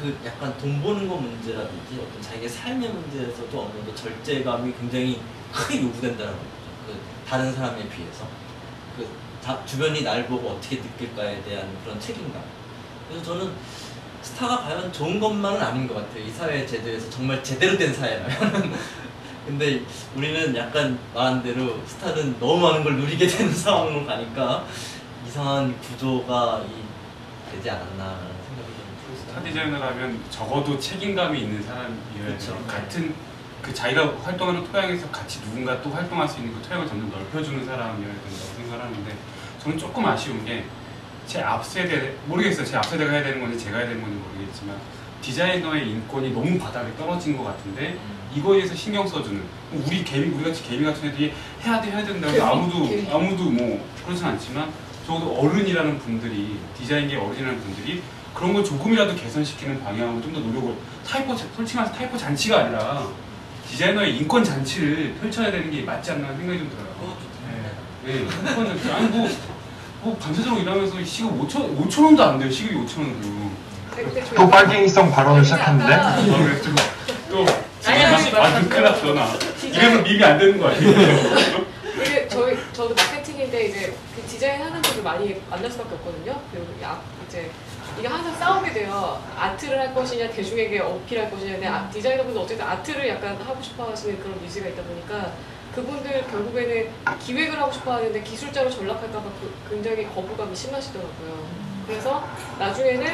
그 약간 돈 버는 거 문제라든지 어떤 자기의 삶의 문제에서도 어느 정도 절제감이 굉장히 크게 요구된다는 거죠. 그 다른 사람에 비해서 그 다- 주변이 날 보고 어떻게 느낄까에 대한 그런 책임감. 그래서 저는 스타가 과연 좋은 것만은 아닌 것 같아요. 이 사회 제도에서 정말 제대로 된 사회라면. 근데 우리는 약간 말한 대로 스타는 너무 많은 걸 누리게 되는 상황으로 가니까 이상한 구조가 이, 되지 않았나라는 생각이 좀 스타. 디자이너라면 적어도 책임감이 있는 사람이어야 그쵸. 돼요. 같은 그 자기가 활동하는 토양에서 같이 누군가 또 활동할 수 있는 그 토양을 점점 넓혀주는 사람이어야 된다고 생각하는데 저는 조금 아쉬운 게 제 앞세대 모르겠어요. 제 앞세대가 해야 되는 건지 제가 해야 되는 건지 모르겠지만 디자이너의 인권이 너무 바닥에 떨어진 것 같은데 이거에 대해서 신경 써주는 우리 개미 우리 같이 개미 같은 애들이 해야 돼 해야 된다고 해서 아무도 개미. 아무도 뭐 그렇진 않지만 적어도 어른이라는 분들이 디자인계 어른이라는 분들이 그런 걸 조금이라도 개선시키는 방향으로 좀 더 노력을 타이포 자- 솔직히 말해서 타이포 잔치가 아니라 디자이너의 인권 잔치를 펼쳐야 되는 게 맞지 않나 생각이 좀 들어요. 네, 네. 인권 잔치 아니 뭐, 뭐 밤새도록 일하면서 시급 5천 5천 원도 안 돼요. 시급이 5천 원도. 또 빨갱이성 발언을 시작했는데 아, 왜 또, 지금 아, 큰일 났어 나. 이래서 밈이 안 되는 거 아니에요? 이게 저희 저도 마케팅인데 이제 그 디자인 하는 분들 많이 만날 수밖에 없거든요. 그리고 야, 이제 이게 항상 싸우게 돼요. 아트를 할 것이냐 대중에게 어필할 것이냐. 근데 아, 디자이너분들 어쨌든 아트를 약간 하고 싶어하시는 그런 니즈가 있다 보니까 그분들 결국에는 기획을 하고 싶어 하는데 기술자로 전락할까봐 그- 굉장히 거부감이 심하시더라고요. 그래서 나중에는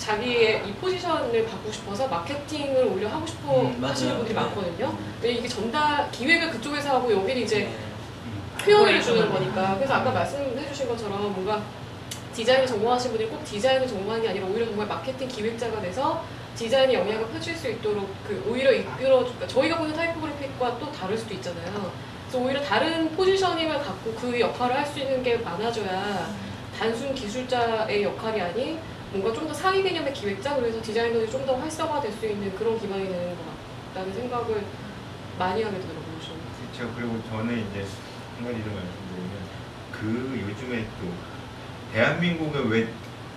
자기의 이 포지션을 받고 싶어서 마케팅을 오히려 하고 싶어 음. 하시는 분들이 네. 많거든요. 근데 이게 전달 기획을 그쪽에서 하고 여기는 이제 네. 표현을 해주는 거니까. 그래서 아까 말씀해주신 것처럼 뭔가 디자인을 전공하신 분들이 꼭 디자인을 전공하는 게 아니라 오히려 정말 마케팅 기획자가 돼서 디자인의 영향을 펼칠 수 있도록 그 오히려 이끌어 그러니까 저희가 보는 타이포그래픽과 또 다를 수도 있잖아요. 그래서 오히려 다른 포지셔닝을 갖고 그 역할을 할 수 있는 게 많아져야 단순 기술자의 역할이 아닌 뭔가 좀 더 상위 개념의 기획자 그래서 디자이너들이 좀 더 활성화될 수 있는 그런 기반이 되는 것 라는 생각을 많이 하게 되더라고요. 그렇죠. 그리고 저는 이제 한 가지 좀 말씀드리면 그 요즘에 또 대한민국에 왜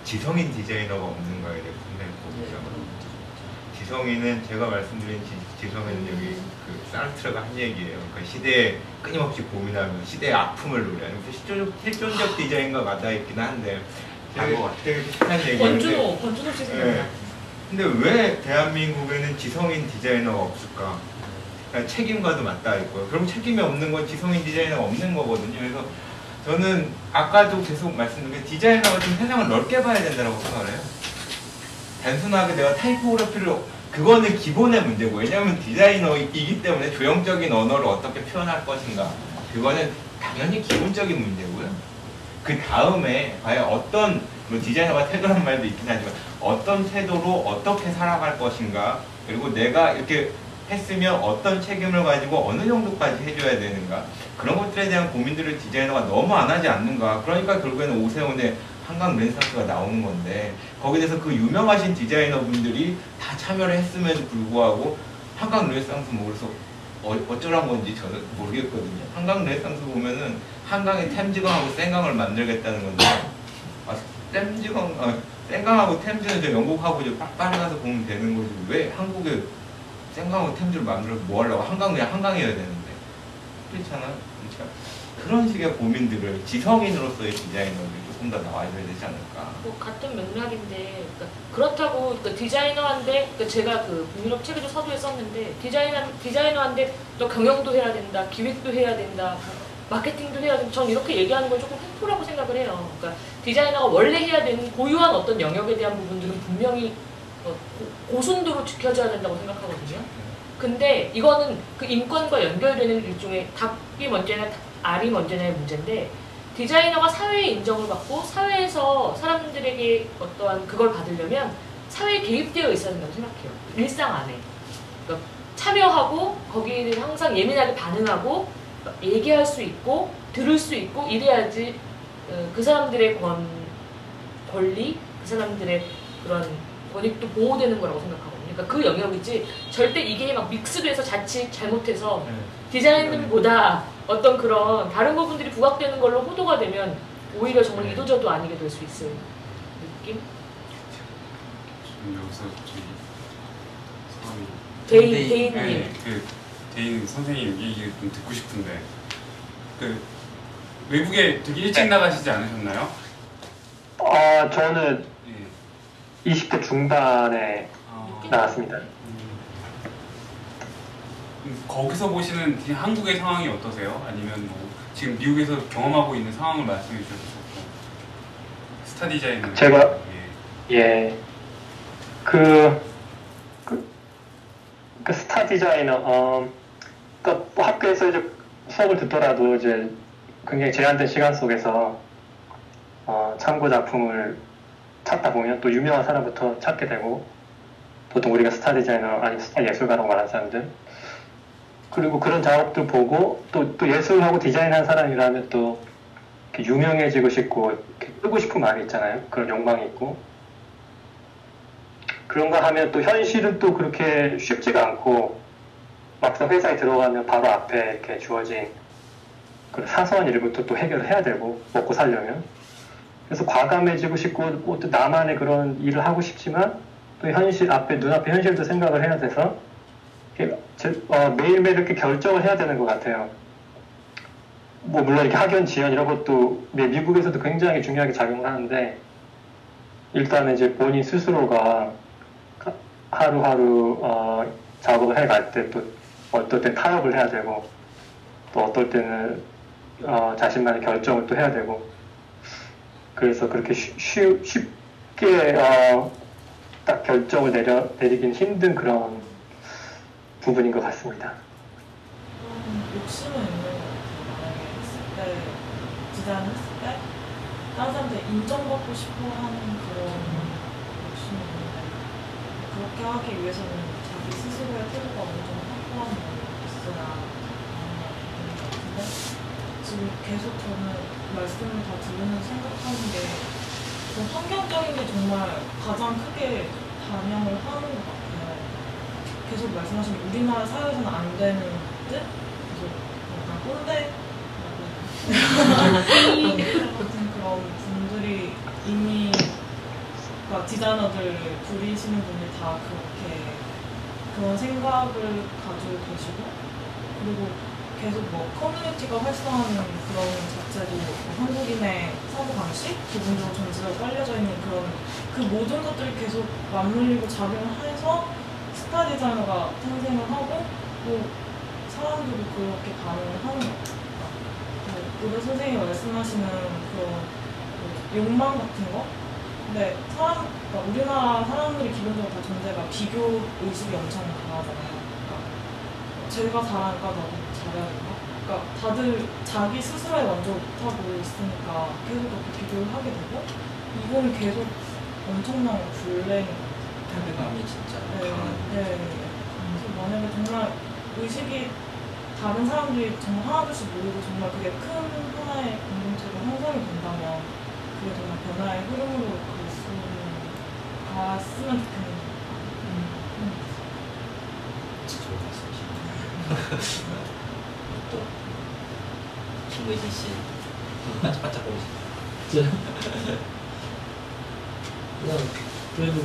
지성인 디자이너가 없는가에 대해서 상당히 고민하거든요. 지성인은 제가 말씀드린 지, 성인은 여기 그 사르트르가 한 얘기예요. 그러니까 시대에 끊임없이 고민하며 시대의 아픔을 노래하는 실존, 실존적 디자인과 맞닿아 있긴 한데 되게, 되게 비슷한 얘기인데 권준호, 권준호 씨 생각나. 네. 근데 왜 대한민국에는 지성인 디자이너가 없을까? 그러니까 책임과도 맞닿아 있고요. 결국 책임이 없는 건 지성인 디자이너가 없는 거거든요. 그래서 저는 아까도 계속 말씀드린 게 디자이너가 좀 세상을 넓게 봐야 된다고 생각을 해요. 단순하게 내가 타이포그래피를 그거는 기본의 문제고 왜냐하면 디자이너이기 때문에 조형적인 언어를 어떻게 표현할 것인가 그거는 당연히 기본적인 문제고요. 그 다음에 과연 어떤 뭐 디자이너가 태도란 말도 있긴 하지만 어떤 태도로 어떻게 살아갈 것인가? 그리고 내가 이렇게 했으면 어떤 책임을 가지고 어느 정도까지 해줘야 되는가? 그런 것들에 대한 고민들을 디자이너가 너무 안 하지 않는가? 그러니까 결국에는 오세훈의 한강 르네상스가 나오는 건데 거기에 대해서 그 유명하신 디자이너분들이 다 참여를 했음에도 불구하고 한강 르네상스 뭐 그래서 어, 어쩌란 건지 저는 모르겠거든요. 한강 르네상스 보면은 한강에 템즈강하고 센강을 만들겠다는 건데 아, 템즈강, 아, 센강하고 템즈는 저 영국하고 빨리 가서 보면 되는 거지 왜 한국에 센강하고 템즈를 만들어 뭐 하려고 한강 그냥 한강이어야 되는데 그렇잖아요. 그러니까 그런 식의 고민들을 지성인으로서의 디자이너들이 조금 더 나와줘야 되지 않을까. 뭐 같은 맥락인데 그러니까 그렇다고 그 디자이너한데 그 제가 그 북유럽 책에도 서두에 썼는데 디자이너 디자이너한데 또 경영도 해야 된다, 기획도 해야 된다, 마케팅도 해야 된다. 전 이렇게 얘기하는 건 조금 횡포라고 생각을 해요. 그러니까 디자이너가 원래 해야 되는 고유한 어떤 영역에 대한 부분들은 분명히 어, 고- 고순도로 지켜져야 된다고 생각하거든요. 근데 이거는 그 인권과 연결되는 일종의 닭이 먼저냐 알이 먼저냐의 문제인데 디자이너가 사회의 인정을 받고 사회에서 사람들에게 어떠한 그걸 받으려면 사회에 개입되어 있어야 된다고 생각해요. 일상 안에. 그러니까 참여하고 거기에 항상 예민하게 반응하고 얘기할 수 있고 들을 수 있고 이래야지 어, 그 사람들의 권, 권리, 그 사람들의 그런 권익도 보호되는 거라고 생각하거든요. 그러니까 그 영역이지 절대 이게 막 믹스돼서 자칫 잘못해서 디자인보다 어떤 그런 다른 부분들이 부각되는 걸로 호도가 되면 오히려 정말 이도저도 아니게 될 수 있을 느낌? 좀 여기서 좀 사람이 대인, 네. 네, 그 대인 선생님 얘기 좀 듣고 싶은데 그 외국에 되게 일찍 나가시지 않으셨나요? 아, 저는 예. 20대 중반에 나왔습니다. 음, 거기서 보시는 이 한국의 상황이 어떠세요? 아니면 뭐 지금 미국에서 경험하고 있는 상황을 말씀해 주셔도 좋고 스타 디자인은 제가- 예. 그, 그, 그 스타 디자이너, 어, 그뭐 학교에서 이제 수업을 듣더라도 이제 굉장히 제한된 시간 속에서 어, 참고 작품을 찾다 보면 또 유명한 사람부터 찾게 되고 보통 우리가 스타 디자이너 아니 스타 예술가라고 말하는 사람들 그리고 그런 작업들 보고 또, 또 예술하고 디자인한 사람이라면 또 유명해지고 싶고 뜨고 싶은 마음이 있잖아요. 그런 욕망이 있고 그런 거 하면 또 현실은 또 그렇게 쉽지가 않고 막상 회사에 들어가면 바로 앞에 이렇게 주어진 그런 사소한 일부터 또 해결을 해야 되고 먹고 살려면 그래서 과감해지고 싶고 뭐또 나만의 그런 일을 하고 싶지만 또 현실 앞에 눈앞에 현실도 생각을 해야 돼서 어, 매일매일 이렇게 결정을 해야 되는 것 같아요. 뭐 물론 이렇게 학연 지연 이런 것도 미- 미국에서도 굉장히 중요하게 작용을 하는데 일단은 이제 본인 스스로가 하- 하루하루 어, 작업을 해갈 때 또 어떨 땐 타협을 해야 되고 또 어떨 때는 어, 자신만의 결정을 또 해야 되고 그래서 그렇게 쉬, 쉬- 쉽게 어, 딱 결정을 내려 내리긴 힘든 그런 부분인 것 같습니다. 음, 욕심은 있는 것 같아요. 했을 때, 디자인 했을 때, 다른 사람들 인정받고 싶어 하는 그런 욕심이 있는데, 그렇게 하기 위해서는 자기 스스로의 태도가 어느 정도 면이 있어야 같은데, 지금 계속 저는 말씀을 다 들으면 생각하는 게, 그 환경적인 게 정말 가장 크게 반영을 하는 것 같아요. 계속 말씀하신 우리나라 사회에서는 안 되는 듯? 계속 약간 꼰대? 같은 그런 분들이 이미 그러니까 디자이너들 부리시는 분들이 다 그렇게 그런 생각을 가지고 계시고 그리고 계속 뭐 커뮤니티가 활성화하는 그런 자체도 뭐 한국인의 사고방식, 기본적으로 전체적으로 깔려져 있는 그런 그 모든 것들이 계속 맞물리고 작용해서 스타 디자이너가 탄생을 하고 뭐 사람들도 그렇게 반응을 하는 것 같아요. 뭐 의료 선생님이 말씀하시는 그런 뭐 욕망 같은 거 근데 사람, 그러니까 우리나라 사람들이 기본적으로 다 존재가 비교 의식이 엄청 강하잖아요. 그러니까 제가 잘하니까 나도 잘해야 된다. 그러니까 다들 자기 스스로에 만족하고 있으니까 계속 그렇게 비교를 하게 되고 이거는 계속 엄청난 굴레인 것 같아요. 패배감이 진짜 네, 강한. 네. 그래서 만약에 정말 의식이 다른 사람들이 정말 하나둘씩 모이고 정말 그게 큰 하나의 공동체로 형성이 된다면 그게 정말 변화의 흐름으로 갔으면, 갔으면 좋겠는 음. 좋은 말씀이시네요. 또 김의진 씨 반짝반짝 보이시네요. 그냥 그래도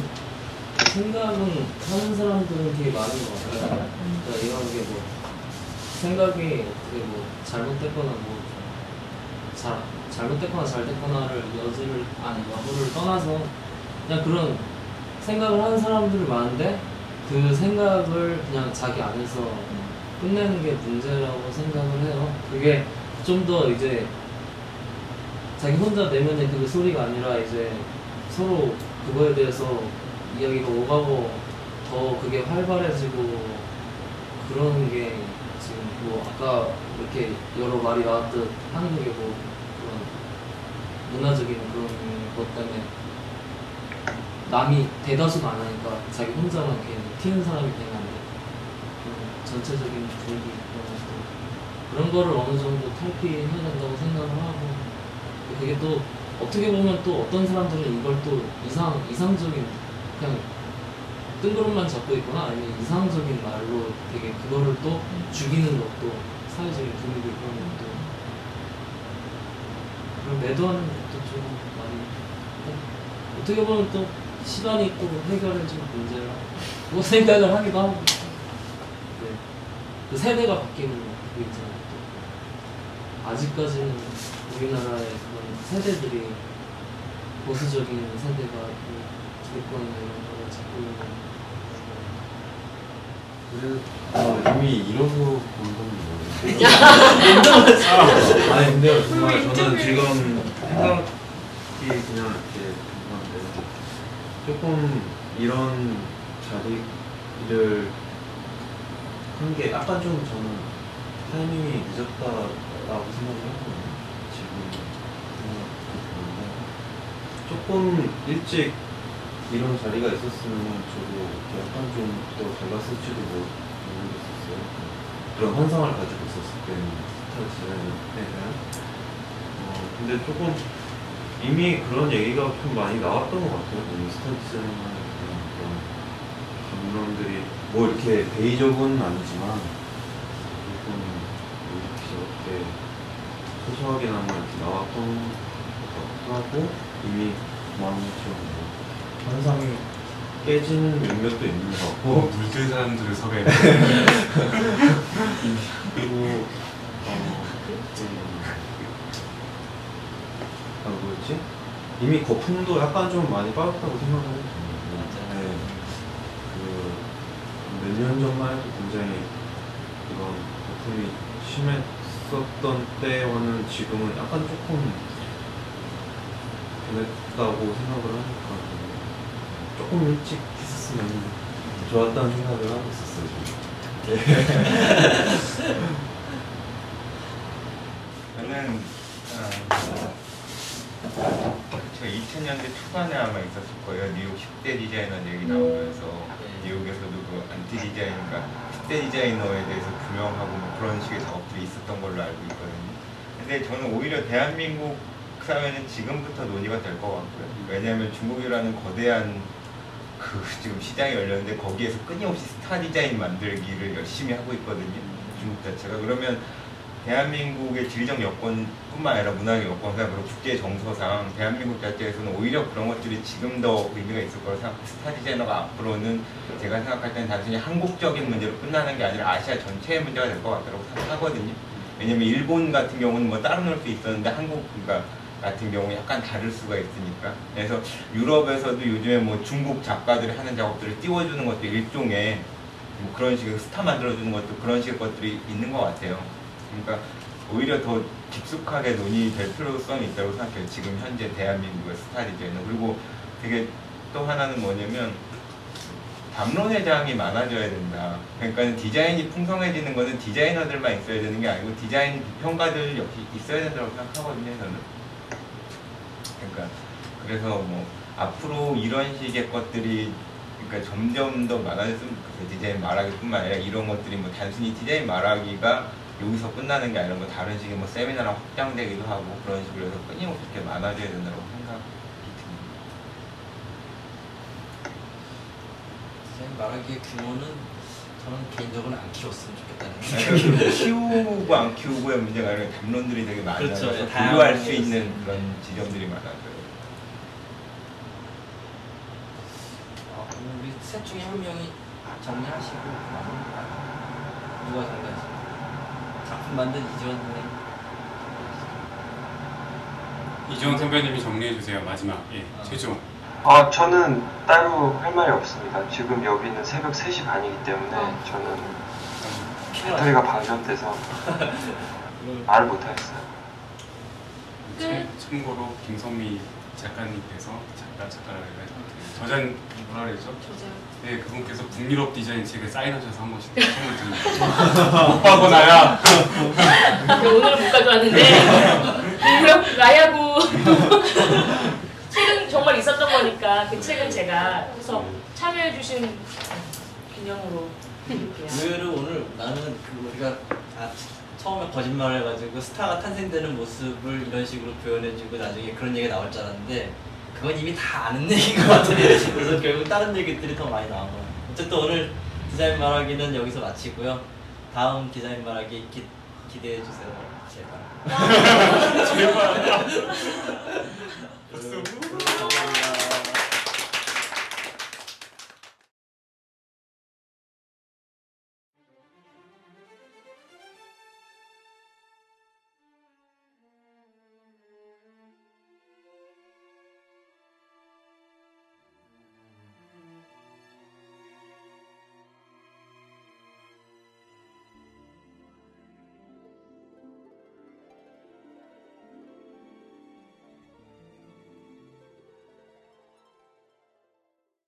생각은 하는 사람들은 되게 많은 것 같아요. 그러니까 이런 게 뭐 생각이 어떻게 뭐 잘못됐거나 뭐 잘, 잘못됐거나 잘됐거나를 여지를 아니 여부를 떠나서 그냥 그런 생각을 하는 사람들이 많은데 그 생각을 그냥 자기 안에서 끝내는 게 문제라고 생각을 해요. 그게 좀 더 이제 자기 혼자 내면의 그 소리가 아니라 이제 서로 그거에 대해서 이야기가 오가고 더 그게 활발해지고 그런 게 지금 뭐 아까 이렇게 여러 말이 나왔듯 한국의 뭐 그런 문화적인 그런 것 때문에 남이 대다수가 안 하니까 자기 혼자만 이렇게 튀는 사람이 되면 안 돼. 전체적인 분위기 그런 것들 그런 거를 어느 정도 탈피해야 된다고 생각을 하고. 그게 또 어떻게 보면 또 어떤 사람들은 이걸 또 이상 이상적인 그냥 뜬구름만 잡고 있거나 아니면 이상적인 말로 되게 그거를 또 죽이는 것도 사회적인 분위기 그런 것도 그런 매도하는 것도 좀 많이 해- 어떻게 보면 또 시간이 또 해결해 줄 문제라고 생각을 하기도 하고 네. 그 세대가 바뀌는 거 있잖아요 또 아직까지는 우리나라의 그런 세대들이 보수적인 세대가 그 기득권이나 이런 거를 그래 아, 이미 이러고 본 건지 모르겠는데. 아, 아니 근데 정말 왜 저는 지금 생각이 그냥 이렇게 궁금한데 조금 이런 자리를 한게 약간 좀 저는 타이밍이 늦었다라고 생각을 했거든요. 지금 드는데 조금 일찍 이런 자리가 있었으면 저도 약간 좀 더 달랐을지도 모르- 모르겠었어요. 그런 환상을 가지고 있었을 때는 스타 디자인에 대한. 어, 근데 조금 이미 그런 얘기가 좀 많이 나왔던 것 같아요. 이 스타 디자인에 대한 그런 감론들이 뭐 이렇게 대의적은 아니지만 조금 이렇게 소소하게나마 이렇게 나왔던 것 같기도 하고 이미 마음처럼 뭐 환상이 깨진 몇몇도 있는 것 같고 물들 사람들을 섭외. 그리고 어, 음, 아 뭐였지? 이미 거품도 약간 좀 많이 빠졌다고 생각을 했거든요. 네. 그몇 년 전만 해도 굉장히 그런 거품이 심했었던 때와는 지금은 약간 조금 변했다고 생각을 하니까 조금 일찍 했었으면 좋았다는 생각을 하고 있었어요. 지금. 네. 저는 어, 저 2000년대 초반에 아마 있었을 거예요. 뉴욕 스타 디자이너 얘기 나오면서 뉴욕에서도 그 안티 디자인과 스타 디자이너에 대해서 규명하고 뭐 그런 식의 작업들이 있었던 걸로 알고 있거든요. 근데 저는 오히려 대한민국 사회는 지금부터 논의가 될 것 같고요. 왜냐하면 중국이라는 거대한 그 지금 시장이 열렸는데 거기에서 끊임없이 스타 디자인 만들기를 열심히 하고 있거든요. 중국 자체가 그러면 대한민국의 지리적 여건뿐만 아니라 문화적 여건상 그리고 국제 정서상 대한민국 자체에서는 오히려 그런 것들이 지금 더 의미가 있을 거라고 생각하고 스타 디자이너가 앞으로는 제가 생각할 때는 단순히 한국적인 문제로 끝나는 게 아니라 아시아 전체의 문제가 될 것 같다고 생각하거든요. 왜냐면 일본 같은 경우는 뭐 따로 놀 수 있었는데 한국 그러니까 같은 경우 약간 다를 수가 있으니까 그래서 유럽에서도 요즘에 뭐 중국 작가들이 하는 작업들을 띄워주는 것도 일종의 뭐 그런 식의 스타 만들어주는 것도 그런 식의 것들이 있는 것 같아요. 그러니까 오히려 더 깊숙하게 논의될 필요성이 있다고 생각해요. 지금 현재 대한민국의 스타 디자이너 그리고 되게 또 하나는 뭐냐면 담론의 장이 많아져야 된다. 그러니까 디자인이 풍성해지는 거는 디자이너들만 있어야 되는 게 아니고 디자인 비평가들 역시 있어야 된다고 생각하거든요. 저는. 그러니까 그래서 뭐 앞으로 이런 식의 것들이 그러니까 점점 더 많아졌으면 좋겠어요. 디자인 말하기뿐만 아니라 이런 것들이 뭐 단순히 디자인 말하기가 여기서 끝나는 게 아니라 뭐 다른 식의 뭐 세미나랑 확장되기도 하고 그런 식으로 해서 끊임없이 이렇게 많아져야 된다고 생각이 듭니다. 디자인 말하기의 규모는 저는 개인적으로 안 키웠으면 좋겠다는 그러니까 그 키우고 안 키우고의 문제가 아니라 담론들이 되게 많아서 그렇죠. 예, 분류할 수 있는. 그런 지점들이 많아서요. 아, 그럼 우리 셋 중에 한 명이 정리하시고 누가 정리하시죠? 작품 만든 이지원 선생님 이지원 선배님이 정리해 주세요 마지막 예 최종 아, 저는 따로 할 말이 없습니다. 지금 여기는 새벽 3시 반이기 때문에 저는 배터리가 방전돼서 말을 못하겠어요. 참- 참고로 김선미 작가님께서 작가 작가라고 해야 되나? 저자 뭐라 그랬죠? 저자. 네 그분께서 북유럽 디자인 책에 사인하셔서 한 번씩 선물 드립니다. 못 봐고 나야. 오늘은 못 가져왔는데 분명 나야구 정말 있었던 거니까 그 책은 제가 해서 참여해 주신 기념으로 드릴게요. 의외로 오늘 나는 그 우리가 아, 처음에 거짓말을 해가지고 스타가 탄생되는 모습을 이런 식으로 표현해주고 나중에 그런 얘기가 나올 줄 알았는데 그건 이미 다 아는 얘기인 것 같아요. 그래서 결국 다른 얘기들이 더 많이 나온 거예요. 어쨌든 오늘 디자인 말하기는 여기서 마치고요. 다음 디자인 말하기 기, 기대해 주세요. 제발. 제발. 감사합니다.